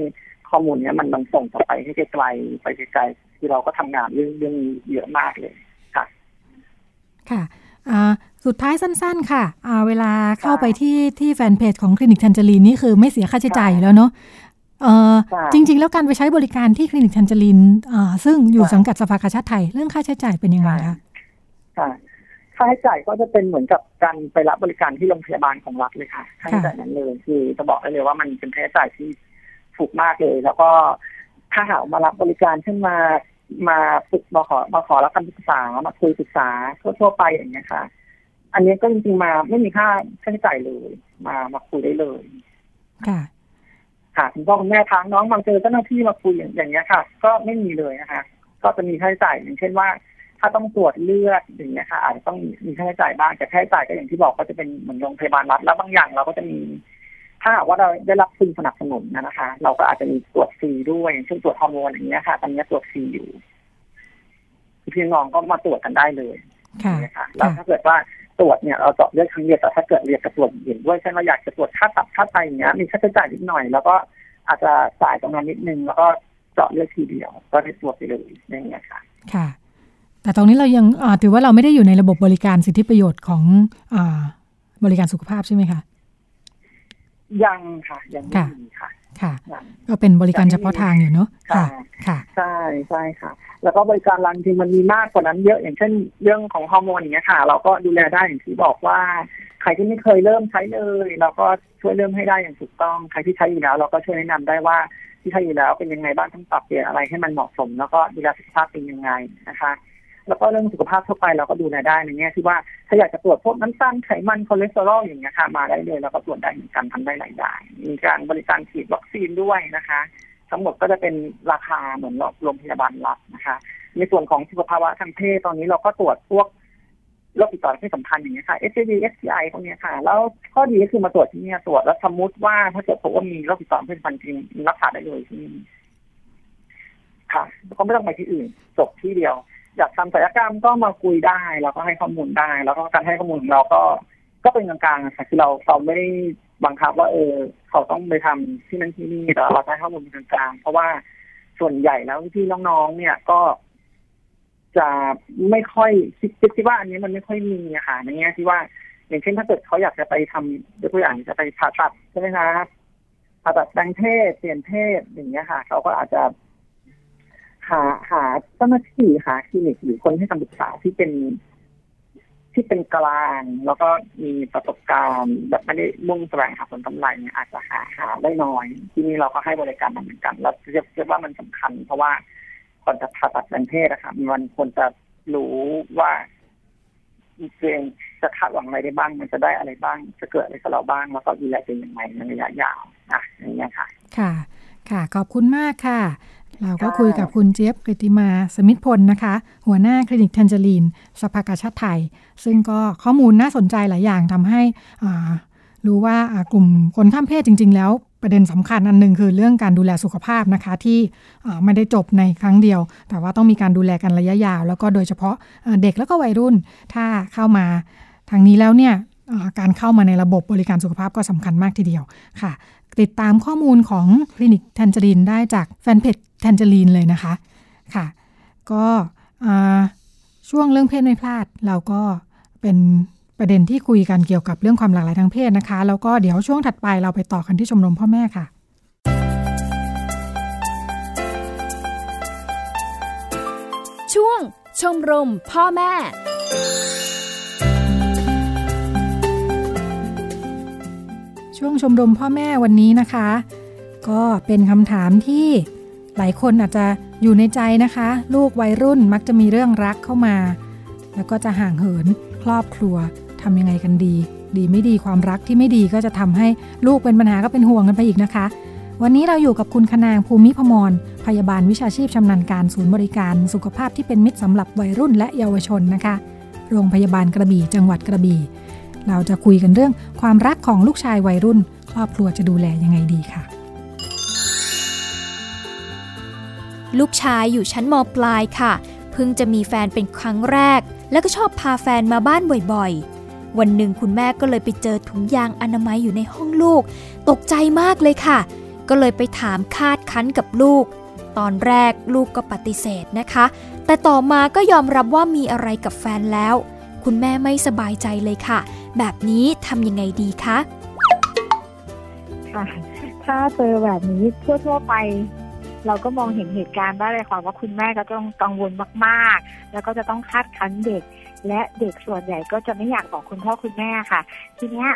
Speaker 7: ข้อมูลเนี้ยมันมันส่งต่อไปให้ไกลๆไปไกลๆที่เราก็ทำงานเรื่องเรื่องนี้เยอะมากเลยค่ะ
Speaker 3: ค่ะอ่า สุดท้ายสั้นๆ ค่ะอ่าเวลาเข้าไปที่ที่แฟนเพจของคลินิกทันจรีนนี่คือไม่เสียค่าใช้จ่ายอยู่แล้วเนาะเออ
Speaker 7: ค่ะ
Speaker 3: จริง ๆ แล้วการไปใช้บริการที่คลินิกทันจรีนอ่าซึ่งอยู่สังกัดสภากาชาติไทย เรื่องค่าใช้จ่ายเป็นยังไงคะ
Speaker 7: ค่ะค่าใช้จ่ายก็จะเป็นเหมือนกับการไปรับบริการที่โรงพยาบาลของรัฐเลยค่ะค่าใช้จ่ายนั้นเลยคือจะบอกได้เลยว่ามันเป็นค่าใช้จ่ายที่ถูกมากเลย แล้วก็ถ้าหากมารับบริการเช่นมา มาฝึกมาขอมาขอรับคำปรึกษามาคุยปรึกษาทั่วๆไปอย่างเงี้ยค่ะ อันนี้ก็จริงๆมาไม่มีค่าค่าใช้จ่ายเลย มามาคุยได้เลย
Speaker 3: ค่ะ
Speaker 7: ค่ะคุณพ่อคุณแม่ทางน้องมาเจอเจ้าหน้าที่มาคุยอย่างอย่างเงี้ยค่ะ ก็ไม่มีเลยนะคะ ก็จะมีค่าใช้จ่ายอย่างเช่นว่า ถ้าต้องตรวจเลือดอย่างเงี้ยค่ะอาจจะต้องมีค่าใช้จ่ายบ้างแต่ค่าใช้จ่ายก็อย่างที่บอกก็จะเป็นเหมือนโรงพยาบาลรัฐแล้วบางอย่างเราก็จะมี ถ้าหากว่าเราได้รับทุนสนับสนุนนะคะ เราก็อาจจะมีตรวจฟรีด้วยอย่างเช่นตรวจฮอร์โมนอย่างเงี้ยค่ะ ตอนนี้ตรวจฟรีอยู่พี่น้องก็มาตรวจกันได้เลย
Speaker 3: ค่ะ
Speaker 7: นะคะแล้วถ้าเกิดว่าตรวจเนี่ยเราเจาะเลือดครั้งเดียวแต่ถ้าเกิดเรียกกับตรวจอื่นด้วยเช่นเราอยากจะตรวจค่าตับค่าไตอย่างเงี้ยมีค่าใช้จ่ายนิดหน่อย แล้วก็อาจจะจ่ายตรงนั้นนิดนึงแล้วก็เจาะเลือดทีเดียว ก็ได้ตรวจไปเลยอย่างเงี้ยค่ะ
Speaker 3: ค่ะ แต่ตรงนี้เรายังอ่าถือว่าเราไม่ได้อยู่ในระบบบริการสิทธิประโยชน์ของอ่าบริการสุขภาพใช่ไหมคะ
Speaker 7: ยังค่ะ ยังไม่
Speaker 3: ค่ะ
Speaker 7: มีค่ะ
Speaker 3: ค่ะ
Speaker 7: ยัง
Speaker 3: ก็เป็นบริการเฉพาะทางอยู่เนาะ
Speaker 7: ค่ะ
Speaker 3: ค่ะ ค่ะ
Speaker 7: ใช่ใช่ค่ะ แล้วก็บริการจริงจริงมันมีมากกว่านั้นเยอะอย่างเช่นเรื่องของฮอร์โมนอย่างเงี้ยค่ะ เราก็ดูแลได้อย่างที่บอกว่า ใครที่ไม่เคยเริ่มใช้เลย เราก็ช่วยเริ่มให้ได้อย่างถูกต้อง ใครที่ใช้อยู่แล้ว เราก็ช่วยแนะนำได้ว่าที่ใช้อยู่แล้วเป็นยังไงบ้างต้องปรับเปลี่ยนอะไรให้มันเหมาะสม แล้วก็ดูแลสุขภาพเป็นยังไงนะคะ แล้วก็เรื่องสุขภาพทั่วไปเราก็ดูแลได้ในแง่ที่ว่าถ้าอยากจะตรวจพวกน้ำตาลไขมันคอเลสเตอรอลอย่างเงี้ยค่ะมาได้เลยแล้วก็ตรวจได้เหมือนกันทำได้หลายอย่างมีการบริการฉีดวัคซีนด้วยนะคะ ทั้งหมดก็จะเป็นราคาเหมือนโรงพยาบาลรัฐนะคะ ในส่วนของสุขภาวะทางเพศตอนนี้เราก็ตรวจพวกโรคติดต่อทางเพศสัมพันธ์อย่างเงี้ยค่ะ HIV STI พวกเนี้ยค่ะ แล้วข้อดีก็คือมาตรวจที่เนี่ยตรวจแล้วสมมติว่าถ้าเกิดพบว่ามีโรคติดต่อทางเพศสัมพันธ์จริงรักษาได้เลยที่นี่ค่ะก็ไม่ต้องไปที่อื่นจบที่เดียว อยากทำศัลยกรรมก็มาคุยได้ แล้วก็ให้ข้อมูลได้ แล้วก็การให้ข้อมูลของเราก็ก็เป็นกลางๆค่ะคือเราเราไม่ได้บังคับว่าเออ เขาต้องไปทำที่นั่นที่นี่แต่เราให้ข้อมูลเป็นกลางๆเพราะว่าส่วนใหญ่แล้วพี่น้องๆเนี่ยก็จะไม่ค่อยคิดคิดคิดว่าอันนี้มันไม่ค่อยมีอะค่ะในแง่ที่ว่า อย่างเช่นถ้าเกิดเขาอยากจะไปทำยกตัวอย่างจะไปผ่าตัดใช่ไหมคะผ่าตัดแปลงเพศเปลี่ยนเพศอย่างเงี้ยค่ะ เขาก็อาจจะ หาหาเจ้าหน้าที่หาคลินิกหรือคนให้คำปรึกษาที่เป็น ที่เป็นกลางแล้วก็มีประสบการณ์แบบไม่ได้มุ่งแสวงหาผลกำไรเนี่ยอาจจะหาหาได้น้อย ที่นี่เราก็ให้บริการเหมือนกันแล้วเรียกเรียกว่ามันสำคัญ เพราะว่าก่อนจะผ่าตัดแปลงเพศอะค่ะมันควรจะรู้ว่าเองจะคาดหวังอะไรได้บ้าง มันจะได้อะไรบ้าง จะเกิดอะไรกับเราบ้าง แล้วก็ดูแลตัวเองยังไงในระยะยาวนะอย่างเงี้ค่ะ
Speaker 3: ค่ะ ค่ะ ขอบคุณมากค่ะ เราก็
Speaker 7: คุ
Speaker 3: ยกับคุณเจี๊ยบกฤติมาสมิทธพลนะคะ หัวหน้าคลินิกทันจรีน สภากาชาติไทย ซึ่งก็ข้อมูลน่าสนใจหลายอย่างทำให้รู้ว่ากลุ่มคนข้ามเพศจริง ๆ แล้วประเด็นสำคัญอันหนึ่งคือเรื่องการดูแลสุขภาพนะคะที่ไม่ได้จบในครั้งเดียว แต่ว่าต้องมีการดูแลกันระยะยาว แล้วก็โดยเฉพาะเด็กแล้วก็วัยรุ่นถ้าเข้ามาทางนี้แล้วเนี่ยการเข้ามาในระบบบริการสุขภาพก็สำคัญมากทีเดียวค่ะ ติดตามข้อมูลของคลินิกแทนเจอรีนได้จากแฟนเพจแทนเจอรีนเลยนะคะค่ะ ก็ช่วงเรื่องเพศไม่พลาด เราก็เป็นประเด็นที่คุยกันเกี่ยวกับเรื่องความหลากหลายทางเพศนะคะ แล้วก็เดี๋ยวช่วงถัดไปเราไปต่อกันที่ชมรมพ่อแม่ค่ะ
Speaker 1: ช่วงชมรมพ่อแม่
Speaker 3: ช่วงชมรมพ่อแม่วันนี้นะคะ ก็เป็นคำถามที่หลายคนอาจจะอยู่ในใจนะคะ ลูกวัยรุ่นมักจะมีเรื่องรักเข้ามา แล้วก็จะห่างเหินครอบครัวทำยังไงกันดี ดีไม่ดีความรักที่ไม่ดีก็จะทำให้ลูกเป็นปัญหาก็เป็นห่วงกันไปอีกนะคะ วันนี้เราอยู่กับคุณคนางภูมิพมรพยาบาลวิชาชีพชำนาญการศูนย์บริการสุขภาพที่เป็นมิตรสำหรับวัยรุ่นและเยาวชนนะคะ โรงพยาบาลกระบี่จังหวัดกระบี่ เราจะคุยกันเรื่องความรักของลูกชายวัยรุ่น ครอบครัวจะดูแลยังไงดีค่ะ
Speaker 2: ลูกชายอยู่ชั้นมปลายค่ะ เพิ่งจะมีแฟนเป็นครั้งแรก แล้วก็ชอบพาแฟนมาบ้านบ่อยๆ วันหนึ่งคุณแม่ก็เลยไปเจอถุงยางอนามัยอยู่ในห้องลูก ตกใจมากเลยค่ะ ก็เลยไปถามคาดคั้นกับลูก ตอนแรกลูกก็ปฏิเสธนะคะ แต่ต่อมาก็ยอมรับว่ามีอะไรกับแฟนแล้ว คุณแม่ไม่สบายใจเลยค่ะ แบบนี้ทำยังไงดีคะ
Speaker 8: ค่ะถ้าเจอแบบนี้ทั่วๆไป เราก็มองเห็นเหตุการณ์ได้เลยค่ะว่าคุณแม่ก็ต้องกังวลมากๆ แล้วก็จะต้องคาดคั้นเด็ก และเด็กส่วนใหญ่ก็จะไม่อยากบอกคุณพ่อคุณแม่ค่ะ ทีเนี้ย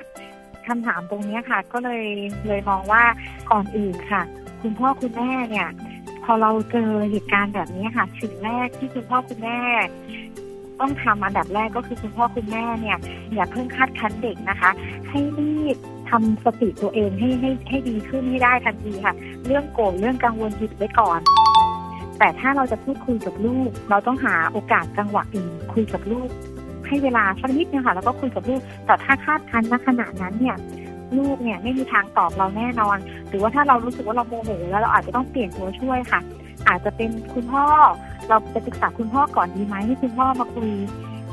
Speaker 8: คำถามตรงเนี้ยค่ะ ก็เลยเลยมองว่าก่อนอื่นค่ะ คุณพ่อคุณแม่เนี่ย พอเราเจอเหตุการณ์แบบนี้ค่ะสิ่งแรกที่คุณพ่อคุณแม่ ต้องทำอันดับแรกก็คือคุณพ่อคุณแม่เนี่ยอย่าเพิ่งคาดคั้นเด็กนะคะ ให้รีบทำสติตัวเองให้ให้ให้ดีขึ้นให้ได้ทันทีค่ะ เรื่องโกรธเรื่องกังวลหยุดไว้ก่อนแต่ถ้าเราจะพูดคุยกับลูก เราต้องหาโอกาสจังหวะอื่นคุยกับลูก ให้เวลาสักนิดนึงค่ะแล้วก็คุยกับลูก แต่ถ้าคาดคั้นณขณะนั้นเนี่ยลูกเนี่ยไม่มีทางตอบเราแน่นอน หรือว่าถ้าเรารู้สึกว่าเราโมโหแล้วเราอาจจะต้องเปลี่ยนตัวช่วยค่ะ อาจจะเป็นคุณพ่อ เราไปปรึกษาคุณพ่อก่อนดีไหมให้คุณพ่อมาคุย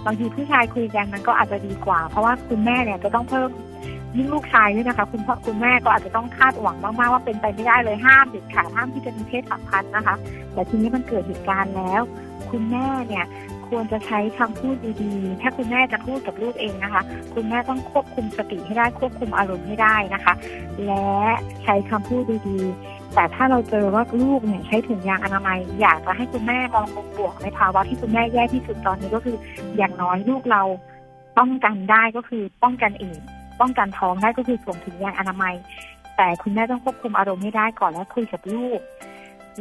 Speaker 8: บางทีผู้ชายคุยกันมันก็อาจจะดีกว่า เพราะว่าคุณแม่เนี่ยจะต้องเพิ่มยิ่งลูกชายด้วยนะคะ คุณพ่อคุณแม่ก็อาจจะต้องคาดหวังมากๆว่าเป็นไปไม่ได้เลยห้ามเด็ดขาดห้ามที่จะมีเพศสัมพันธ์นะคะ แต่ทีนี้มันเกิดเหตุการณ์แล้ว คุณแม่เนี่ยควรจะใช้คำพูดดีๆ ถ้าคุณแม่จะพูดกับลูกเองนะคะ คุณแม่ต้องควบคุมสติให้ได้ควบคุมอารมณ์ให้ได้นะคะ และใช้คำพูดดีๆ แต่ถ้าเราเจอว่าลูกเนี่ยใช้ถุงยางอนามัย อยากจะให้คุณแม่มองมุมบวกในภาวะที่คุณแม่แย่ที่สุดตอนนี้ก็คืออย่างน้อยลูกเราป้องกันได้ก็คือป้องกันเองป้องกันท้องได้ก็คือสวมถุงยางอนามัย แต่คุณแม่ต้องควบคุมอารมณ์ให้ได้ก่อนแล้วคุยกับลูก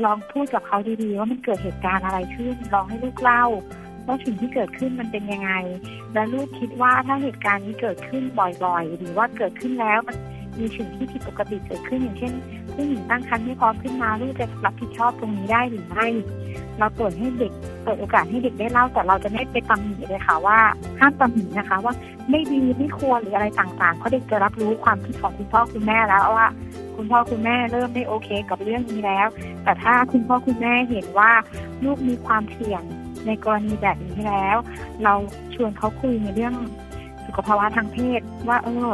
Speaker 8: ลองพูดกับเขาดีๆว่ามันเกิดเหตุการณ์อะไรขึ้นลองให้ลูกเล่าว่าสิ่งที่เกิดขึ้นมันเป็นยังไง และลูกคิดว่าถ้าเหตุการณ์นี้เกิดขึ้นบ่อยๆ หรือว่าเกิดขึ้นแล้วมันมีสิ่งที่ผิดปกติเกิดขึ้นอย่างเช่น ผู้หญิงตั้งครรภ์ไม่พร้อมขึ้นมาลูกจะรับผิดชอบตรงนี้ได้หรือไม่ เราเปิดให้เด็กเปิดโอกาสให้เด็กได้เล่าแต่เราจะไม่ไปตำหนิเลยค่ะว่าห้ามตำหนินะคะ ว่าไม่ดีไม่ควรหรืออะไรต่างๆเพราะเด็กจะรับรู้ความคิดของคุณพ่อคุณแม่แล้วว่า คุณพ่อคุณแม่เริ่มไม่โอเคกับเรื่องนี้แล้ว แต่ถ้าคุณพ่อคุณแม่เห็นว่าลูกมีความเสี่ยงในกรณีแบบนี้แล้ว เราชวนเขาคุยในเรื่องสุขภาวะทางเพศว่าเออ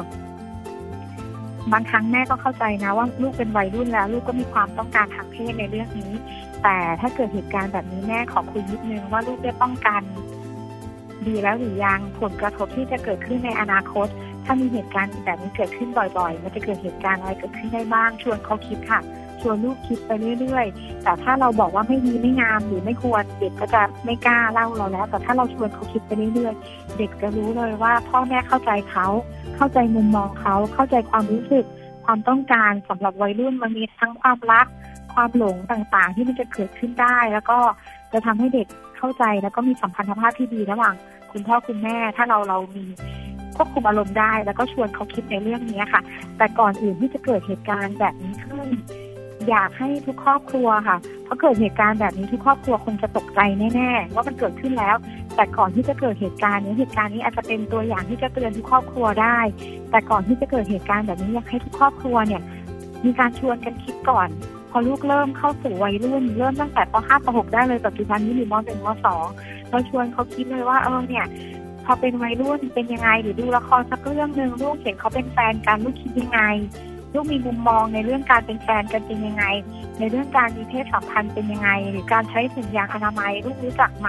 Speaker 8: บางครั้งแม่ก็เข้าใจนะว่าลูกเป็นวัยรุ่นแล้ว ลูกก็มีความต้องการทางเพศในเรื่องนี้ แต่ถ้าเกิดเหตุการณ์แบบนี้แม่ขอคุยนิดนึงว่าลูกได้ป้องกัน ดีแล้วหรือยังผลกระทบที่จะเกิดขึ้นในอนาคต ถ้ามีเหตุการณ์แบบนี้เกิดขึ้นบ่อยๆ มันจะเกิดเหตุการณ์อะไรเกิดขึ้นได้บ้างชวนเขาคิดค่ะ ชวนลูกคิดไปเรื่อยๆ แต่ถ้าเราบอกว่าไม่ดีไม่งามหรือไม่ควรเด็กก็จะไม่กล้าเล่าเราแล้ว แต่ถ้าเราชวนเขาคิดไปเรื่อยๆ เด็กจะรู้เลยว่าพ่อแม่เข้าใจเขา เข้าใจมุมมองเขา เข้าใจความรู้สึก ความต้องการสำหรับวัยรุ่นมันมีทั้งความรัก ความหลงต่างๆ ที่มันจะเกิดขึ้นได้ แล้วก็จะทำให้เด็กเข้าใจแล้วก็มีสัมพันธภาพที่ดีระหว่างคุณพ่อคุณแม่ ถ้าเราเรามีควบคุมอารมณ์ได้แล้วก็ชวนเขาคิดในเรื่องนี้ค่ะ แต่ก่อนอื่นที่จะเกิดเหตุการณ์แบบนี้ขึ้น อยากให้ทุกครอบครัวค่ะเพราะเกิดเหตุการณ์แบบนี้ทุกครอบครัวคงจะตกใจแน่ๆว่ามันเกิดขึ้นแล้ว แต่ก่อนที่จะเกิดเหตุการณ์นี้เหตุการณ์นี้อาจจะเป็นตัวอย่างที่จะเตือนทุกครอบครัวได้ แต่ก่อนที่จะเกิดเหตุการณ์แบบนี้อยากให้ทุกครอบครัวเนี่ย มีการชวนกันคิดก่อน พอลูกเริ่มเข้าสู่วัยรุ่น เริ่มตั้งแต่ป .5 ป .6 ได้เลยปัจจุบันนี้หรือม .1 ม .2 เราชวนเขาคิดเลยว่าเออเนี่ยพอเป็นวัยรุ่นเป็นยังไงหรือดูละครสักเรื่องหนึ่งลูกเห็นเขาเป็นแฟนกันลูกคิดยังไง ลูกมีมุมมองในเรื่องการเป็นแฟนกันเป็นยังไง ในเรื่องการมีเพศสัมพันธ์เป็นยังไง หรือการใช้ถุงยางอนามัย ลูกรู้จักไหม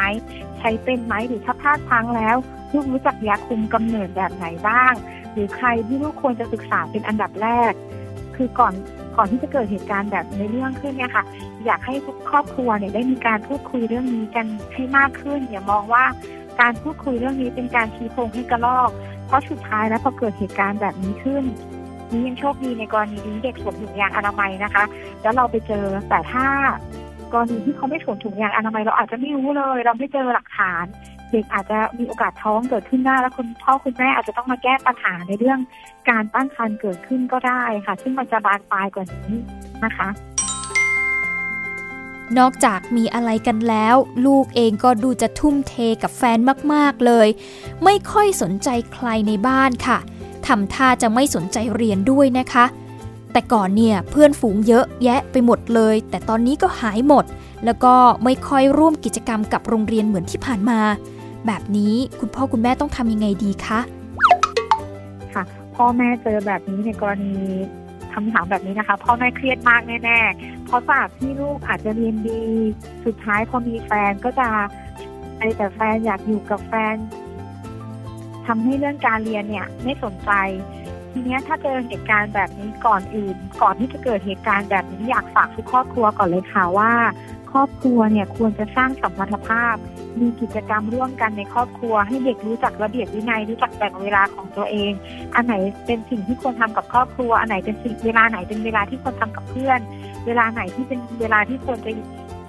Speaker 8: ใช้เป็นไหมหรือถ้าพลาดพลั้งแล้ว ลูกรู้จักยาคุมกำเนิดแบบไหนบ้าง หรือใครที่ลูกควรจะศึกษาเป็นอันดับแรก คือก่อนก่อนที่จะเกิดเหตุการณ์แบบในเรื่องขึ้นเนี่ยค่ะ อยากให้ทุกครอบครัวเนี่ยได้มีการพูดคุยเรื่องนี้กันให้มากขึ้น อย่ามองว่าการพูดคุยเรื่องนี้เป็นการชี้โพงให้กระลอก เพราะสุดท้ายแล้วพอเกิดเหตุการณ์แบบนี้ขึ้น นี่ยังโชคดีในกรณีนี้เด็กสวมถุงยางอนามัยนะคะ แล้วเราไปเจอแต่ถ้ากรณีที่เขาไม่สวมถุงยางอนามัยเราอาจจะไม่รู้เลย เราไม่เจอหลักฐาน เด็กอาจจะมีโอกาสท้องเกิดขึ้นได้แล้วคุณพ่อคุณแม่อาจจะต้องมาแก้ปัญหาในเรื่องการตั้งครรภ์เกิดขึ้นก็ได้ค่ะ ซึ่งมันจะบานปลายกว่านี้นะคะ
Speaker 2: นอกจากมีอะไรกันแล้ว ลูกเองก็ดูจะทุ่มเทกับแฟนมาก ๆ เลย ไม่ค่อยสนใจใครในบ้านค่ะ ทำท่าจะไม่สนใจเรียนด้วยนะคะ แต่ก่อนเนี่ยเพื่อนฝูงเยอะแยะไปหมดเลย แต่ตอนนี้ก็หายหมด แล้วก็ไม่ค่อยร่วมกิจกรรมกับโรงเรียนเหมือนที่ผ่านมา แบบนี้คุณพ่อคุณแม่ต้องทำยังไงดีคะ
Speaker 8: ค่ะ พ่อแม่เจอแบบนี้ในกรณีคำถามแบบนี้นะคะ พ่อแม่เครียดมากแน่ๆเพราะจากที่ลูกอาจจะเรียนดี สุดท้ายพอมีแฟนก็จะไปแต่แฟนอยากอยู่กับแฟน ทำให้เรื่องการเรียนเนี่ยไม่สนใจ ทีนี้ถ้าเจอเหตุการณ์แบบนี้ก่อนอื่น ก่อนที่จะเกิดเหตุการณ์แบบนี้อยากฝากทุกครอบครัวก่อนเลยค่ะว่า ครอบครัวเนี่ยควรจะสร้างสัมพันธภาพ มีกิจกรรมร่วมกันในครอบครัว ให้เด็กรู้จักระเบียบวินัยรู้จักแบ่งเวลาของตัวเอง อันไหนเป็นสิ่งที่ควรทำกับครอบครัว อันไหนเป็นสิ่งเวลาไหนเป็นเวลาที่ควรทำกับเพื่อน เวลาไหนที่เป็นเวลาที่ควรจะ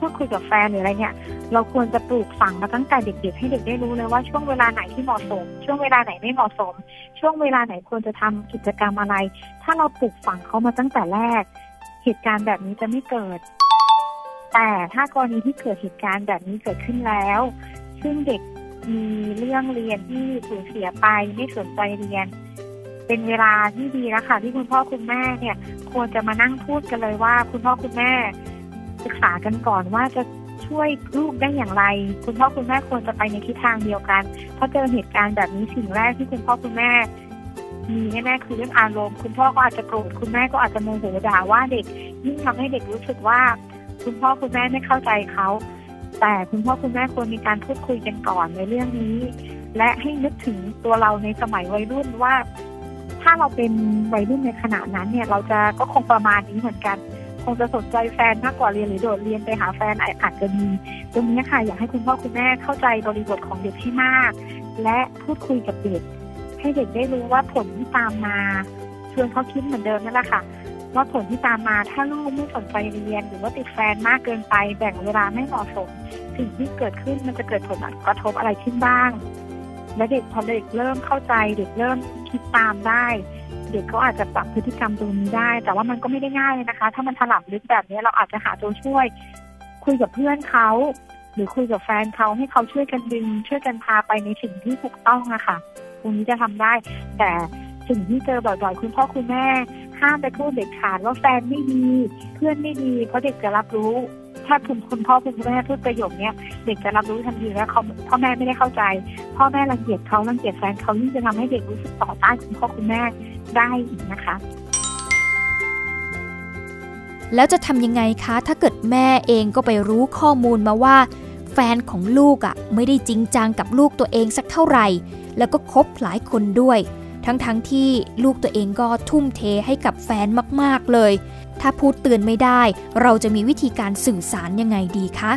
Speaker 8: พูดคุยกับแฟนหรืออะไรเนี่ย เราควรจะปลูกฝังมาตั้งแต่เด็กๆ ให้เด็กได้รู้เลยว่าช่วงเวลาไหนที่เหมาะสม ช่วงเวลาไหนไม่เหมาะสม ช่วงเวลาไหนควรจะทำกิจกรรมอะไร ถ้าเราปลูกฝังเขามาตั้งแต่แรก เหตุการณ์แบบนี้จะไม่เกิด แต่ถ้ากรณีที่เกิดเหตุการณ์แบบนี้เกิดขึ้นแล้ว ซึ่งเด็กมีเรื่องเรียนที่สูญเสียไปไม่สนใจเรียน เป็นเวลาที่ดีแล้วค่ะที่คุณพ่อคุณแม่เนี่ย ควรจะมานั่งพูดกันเลยว่าคุณพ่อคุณแม่ ศึกษากันก่อนว่าจะช่วยลูกได้อย่างไร คุณพ่อคุณแม่ควรจะไปในทิศทางเดียวกันเพราะเจอเหตุการณ์แบบนี้สิ่งแรกที่คุณพ่อคุณแม่มีแน่ๆคือเรื่องอารมณ์คุณพ่อก็อาจจะโกรธคุณแม่ก็อาจจะโมโหด่าว่าเด็ก ยิ่งทำให้เด็กรู้สึกว่า คุณพ่อคุณแม่ไม่เข้าใจเขาแต่คุณพ่อคุณแม่ควรมีการพูดคุยกันก่อนในเรื่องนี้ และให้นึกถึงตัวเราในสมัยวัยรุ่นว่า ถ้าเราเป็นวัยรุ่นในขณะนั้นเนี่ย เราจะก็คงประมาณนี้เหมือนกัน คงจะสนใจแฟนมากกว่าเรียนหรือโดดเรียนไปหาแฟนอาจจะมีตรงนี้ค่ะอยากให้คุณพ่อคุณแม่เข้าใจบริบทของเด็กให้มาก และพูดคุยกับเด็ก ให้เด็กได้รู้ว่าผลที่ตามมาชวนเขาคิดเหมือนเดิมนั่นแหละค่ะว่าผลที่ตามมาถ้าลูกไม่สนใจเรียน หรือว่าติดแฟนมากเกินไป แบ่งเวลาไม่เหมาะสม สิ่งที่เกิดขึ้นมันจะเกิดผลกระทบอะไรขึ้นบ้าง และเด็กพอเด็กเริ่มเข้าใจเด็กเริ่มคิดตามได้ ด็กเขาอาจจะปรับพฤติกรรมตรงนี้ได้ แต่ว่ามันก็ไม่ได้ง่ายเลยนะคะ ถ้ามันถลับลึกแบบนี้เราอาจจะหาตัวช่วย คุยกับเพื่อนเขาหรือคุยกับแฟนเขาให้เขาช่วยกันดึง ช่วยกันพาไปในสิ่งที่ถูกต้องอะค่ะตรงนี้จะทำได้ แต่สิ่งที่เจอบ่อยๆ คุณพ่อคุณแม่ห้ามไปพูดเด็กขาดว่าแฟนไม่ดี เพื่อนไม่ดีเพราะเด็กจะรับรู้ ถ้าคุณคุณพ่อคุณแม่พูดประโยคนี้เด็กจะรับรู้ทันทีแล้วเขาพ่อแม่ไม่ได้เข้าใจ พ่อแม่รังเกียจเขารังเกียจแฟนเขายิ่งจะทำให้เด็กรู้สึกต่อต้านคุณพ่อคุณแม่ได้อีกนะคะ
Speaker 2: แล้วจะทำยังไงคะ ถ้าเกิดแม่เองก็ไปรู้ข้อมูลมาว่า แฟนของลูกอะ่ะไม่ได้จริงจังกับลูกตัวเองสักเท่าไหร่ แล้วก็คบหลายคนด้วย ทั้งๆทที่ลูกตัวเองก็ทุ่มเทให้กับแฟนมากๆเลย ถ้าพูดเตือนไม่ได้ เราจะมีวิธีการสื่อสารยังไงดีคะ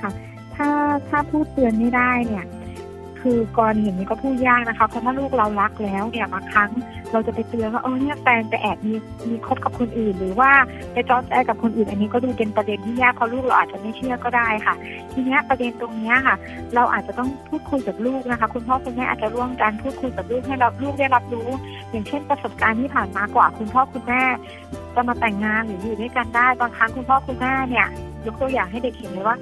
Speaker 8: ค่ะ ถ้าถ้าพูดเตือนไม่ได้เนี่ย คือกรณีอย่างนี้ก็พูดยากนะคะเพราะถ้าลูกเรารักแล้วเนี่ยบางครั้งเราจะไปเตือนว่าเออเนี่ยแฟนไปแอบมีมีคบกับคนอื่น หรือว่าไปจอดแอบกับคนอื่น อันนี้ก็ดูเป็นประเด็นที่ยากเพราะลูกเราอาจจะไม่เชื่อก็ได้ค่ะ ทีนี้ประเด็นตรงนี้ค่ะ เราอาจจะต้องพูดคุยกับลูกนะคะ คุณพ่อคุณแม่อาจจะร่วมกันพูดคุยกับลูกให้รับลูกได้รับรู้ อย่างเช่นประสบการณ์ที่ผ่านมากว่าคุณพ่อคุณแม่จะมาแต่งงานหรืออยู่ด้วยกันได้บางครั้งคุณพ่อคุณแม่เนี่ยยกตัวอย่างให้เด็กเห็นเลยว่า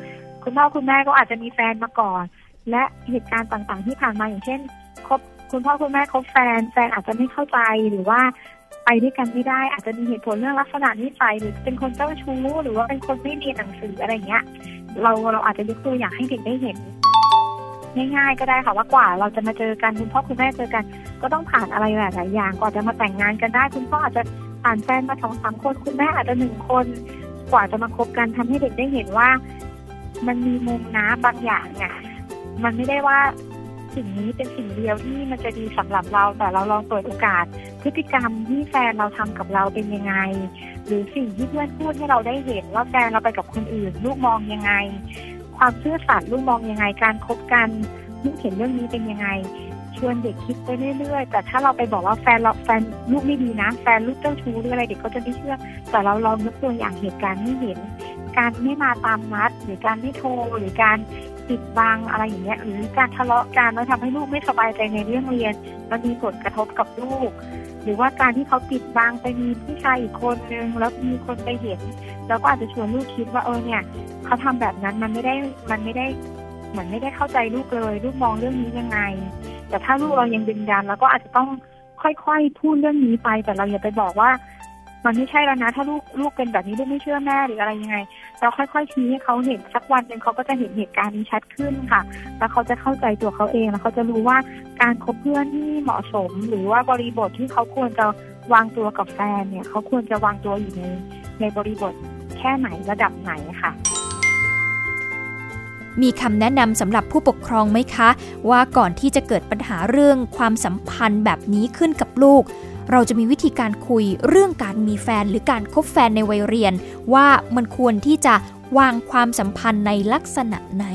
Speaker 8: คุณพ่อคุณแม่ก็อาจจะมีแฟนมาก่อน และเหตุการณ์ต่างๆ ที่ผ่านมาอย่างเช่นคบคุณพ่อคุณแม่คบแฟนแฟนอาจจะไม่เข้าใจหรือว่าไปด้วยกันไม่ได้ อาจจะมีเหตุผลเรื่องลักษณะนิสัยหรือเป็นคนเจ้าชู้หรือว่าเป็นคนไม่เรียนหนังสืออะไรเงี้ย เราเราอาจจะยกตัวอย่างให้เด็กได้เห็นง่ายๆก็ได้ค่ะว่ากว่าเราจะมาเจอกันคุณพ่อคุณแม่เจอกัน ก็ต้องผ่านอะไรหลายๆอย่างกว่าจะมาแต่งงานกันได้ คุณพ่ออาจจะผ่านแฟนมาสองสามคนคุณแม่อาจจะหนึ่งคน กว่าจะมาคบกันทำให้เด็กได้เห็นว่า มันมีมุมน้ำบางอย่างเนี่ย มันไม่ได้ว่าสิ่งนี้เป็นสิ่งเดียวที่มันจะดีสำหรับเรา แต่เราลองเปิดโอกาส พฤติกรรมที่แฟนเราทำกับเราเป็นยังไง หรือสิ่งที่เพื่อนพูดให้เราได้เห็นว่าแฟนเราไปกับคนอื่นลูกมองยังไง ความซื่อสัตย์ลูกมองยังไง การคบกันลูกเห็นเรื่องนี้เป็นยังไงชวนเด็กคิดไปเรื่อยๆ แต่ถ้าเราไปบอกว่าแฟนเราแฟนลูกไม่ดีนะ แฟนลูกเจ้าชู้หรืออะไรเด็กก็จะไม่เชื่อ แต่เราลองยกตัวอย่างเหตุการณ์ให้เห็น การไม่มาตามนัด หรือการไม่โทรหรือการ ปิดบังอะไรอย่างเงี้ยหรือการทะเลาะกันแล้วทำให้ลูกไม่สบายใจในเรื่องเรียน มันมีผลกระทบกับลูก หรือว่าการที่เขาปิดบังไปมีผู้ชายอีกคนนึงแล้วมีคนไปเห็น แล้วก็อาจจะชวนลูกคิดว่าเออเนี่ยเขาทำแบบนั้นมันไม่ได้มันไม่ได้เหมือนไม่ได้เข้าใจลูกเลย ลูกมองเรื่องนี้ยังไง แต่ถ้าลูกเรายังดึงดัน แล้วก็อาจจะต้องค่อยๆพูดเรื่องนี้ไปแต่เราอย่าไปบอกว่า มันไม่ใช่แล้วนะ ถ้าลูกลูกเป็นแบบนี้ลูกไม่เชื่อแม่หรืออะไรยังไง เราค่อยๆชี้ให้เขาเห็นสักวันหนึ่งเขาก็จะเห็นเหตุการณ์นี้ชัดขึ้นค่ะ แล้วเขาจะเข้าใจตัวเขาเองแล้วเขาจะรู้ว่าการคบเพื่อนที่เหมาะสม หรือว่าบริบทที่เขาควรจะวางตัวกับแฟนเนี่ย เขาควรจะวางตัวอยู่ในในบริบทแค่ไหนระดับไหนค่ะ
Speaker 2: มีคำแนะนำสำหรับผู้ปกครองไหมคะ ว่าก่อนที่จะเกิดปัญหาเรื่องความสัมพันธ์แบบนี้ขึ้นกับลูก เราจะมีวิธีการคุยเรื่องการมีแฟนหรือการคบแฟนในวัยเรียน ว่ามันควรที่จะวางความสัมพันธ์ในลักษณะไหน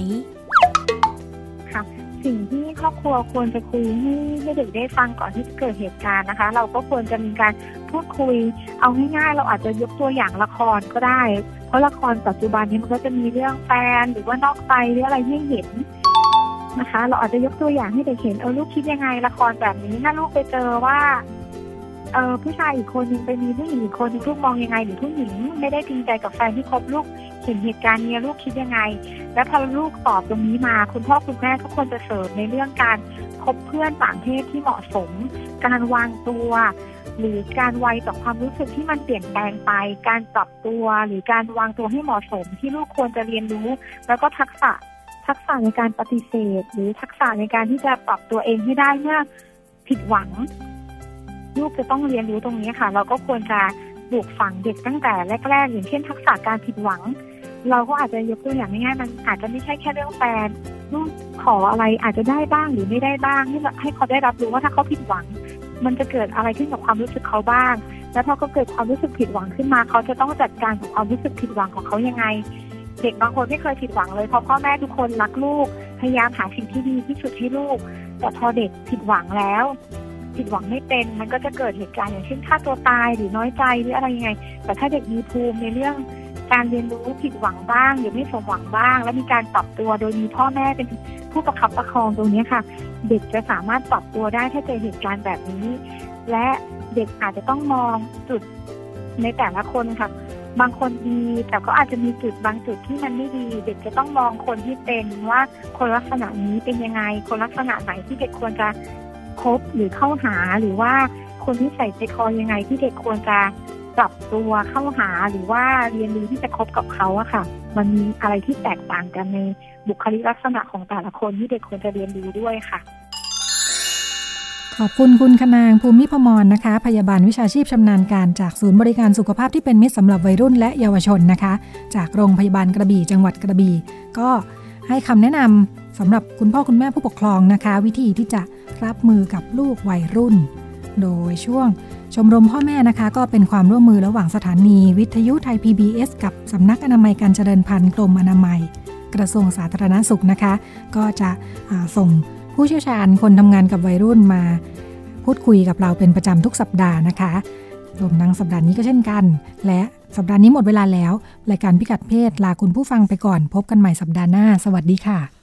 Speaker 8: ค่ะสิ่งที่ครอบครัวควรจะคุยให้ให้เด็กได้ฟังก่อนที่จะเกิดเหตุการณ์นะคะ เราก็ควรจะมีการพูดคุย เอาง่ายๆเราอาจจะยกตัวอย่างละครก็ได้ เพราะละครปัจจุบันนี้มันก็จะมีเรื่องแฟนหรือว่านอกใจหรืออะไรให้เห็นนะคะ เราอาจจะยกตัวอย่างให้เด็กเห็นเออลูกคิดยังไงละครแบบนี้ถ้าลูกไปเจอว่า เออผู้ชายอีกคนนึงไปมีผู้หญิงอีกคนนึงลูกมองยังไงหรือผู้หญิงไม่ได้จริงใจกับแฟนที่คบลูกเห็นเหตุการณ์นี้ลูกคิดยังไง แล้วพอลูกตอบตรงนี้มา คุณพ่อคุณแม่ก็ควรจะเสริมในเรื่องการคบเพื่อนต่างเพศที่เหมาะสม การวางตัว หรือการไวต่อความรู้สึกที่มันเปลี่ยนแปลงไป การปรับตัวหรือการวางตัวให้เหมาะสม ที่ลูกควรจะเรียนรู้ แล้วก็ทักษะทักษะในการปฏิเสธ หรือทักษะในการที่จะปรับตัวเองให้ได้เมื่อผิดหวัง ลูกจะต้องเรียนรู้ตรงนี้ค่ะ เราก็ควรจะปลูกฝังเด็กตั้งแต่แรกๆอย่างเช่นทักษะการผิดหวัง เราก็อาจจะยกตัวอย่างง่ายๆมันอาจจะไม่ใช่แค่เรื่องแฟนลูกขออะไรอาจจะได้บ้างหรือไม่ได้บ้างให้ให้เขาได้รับรู้ว่าถ้าเขาผิดหวัง มันจะเกิดอะไรขึ้นกับความรู้สึกเขาบ้าง แล้วพอเขาเกิดความรู้สึกผิดหวังขึ้นมา เขาจะต้องจัดการกับความรู้สึกผิดหวังของเขายังไง เด็กบางคนไม่เคยผิดหวังเลยเพราะพ่อแม่ทุกคนรักลูกพยายามหาสิ่งที่ดีที่สุดให้ลูก แต่พอเด็กผิดหวังแล้ว ผิดหวังไม่เป็น มันก็จะเกิดเหตุการณ์อย่างเช่นฆ่าตัวตายหรือน้อยใจหรืออะไรยังไง แต่ถ้าเด็กมีภูมิในเรื่องการเรียนรู้ผิดหวังบ้าง หรือไม่สมหวังบ้าง แล้วมีการปรับตัวโดยมีพ่อแม่เป็นผู้ประคับประคองตรงนี้ค่ะ เด็กจะสามารถปรับตัวได้ถ้าเจอเหตุการณ์แบบนี้ และเด็กอาจจะต้องมองจุดในแต่ละคนค่ะ บางคนดีแต่ก็อาจจะมีจุดบางจุดที่มันไม่ดี เด็กจะต้องมองคนที่เป็นว่าคนลักษณะนี้เป็นยังไง คนลักษณะไหนที่เด็กควรจะ คบหรือเข้าหาหรือว่าคนที่ใส่ใจคอยังไงที่เด็กควรจะปรับตัวเข้าหาหรือว่าเรียนรู้ที่จะคบกับเขาอะค่ะ มันมีอะไรที่แตกต่างกันในบุคลิกลักษณะของแต่ละคนที่เด็กควรจะเรียนรู้ด้วยค่ะ
Speaker 3: ขอบคุณคุณคนางภูมิพมรนะคะ พยาบาลวิชาชีพชำนาญการจากศูนย์บริการสุขภาพที่เป็นมิตรสำหรับวัยรุ่นและเยาวชนนะคะ จากโรงพยาบาลกระบี่จังหวัดกระบี่ก็ให้คำแนะนำ สำหรับคุณพ่อคุณแม่ผู้ปกครองนะคะ วิธีที่จะรับมือกับลูกวัยรุ่น โดยช่วงชมรมพ่อแม่นะคะ ก็เป็นความร่วมมือระหว่างสถานีวิทยุไทย PBS กับสำนักอนามัยการเจริญพันธุ์กรมอนามัย กระทรวงสาธารณสุขนะคะ ก็จะส่งผู้เชี่ยวชาญคนทำงานกับวัยรุ่นมา พูดคุยกับเราเป็นประจำทุกสัปดาห์นะคะรวมทั้งสัปดาห์นี้ก็เช่นกัน และสัปดาห์นี้หมดเวลาแล้ว รายการพิกัดเพศลาคุณผู้ฟังไปก่อน พบกันใหม่สัปดาห์หน้า สวัสดีค่ะ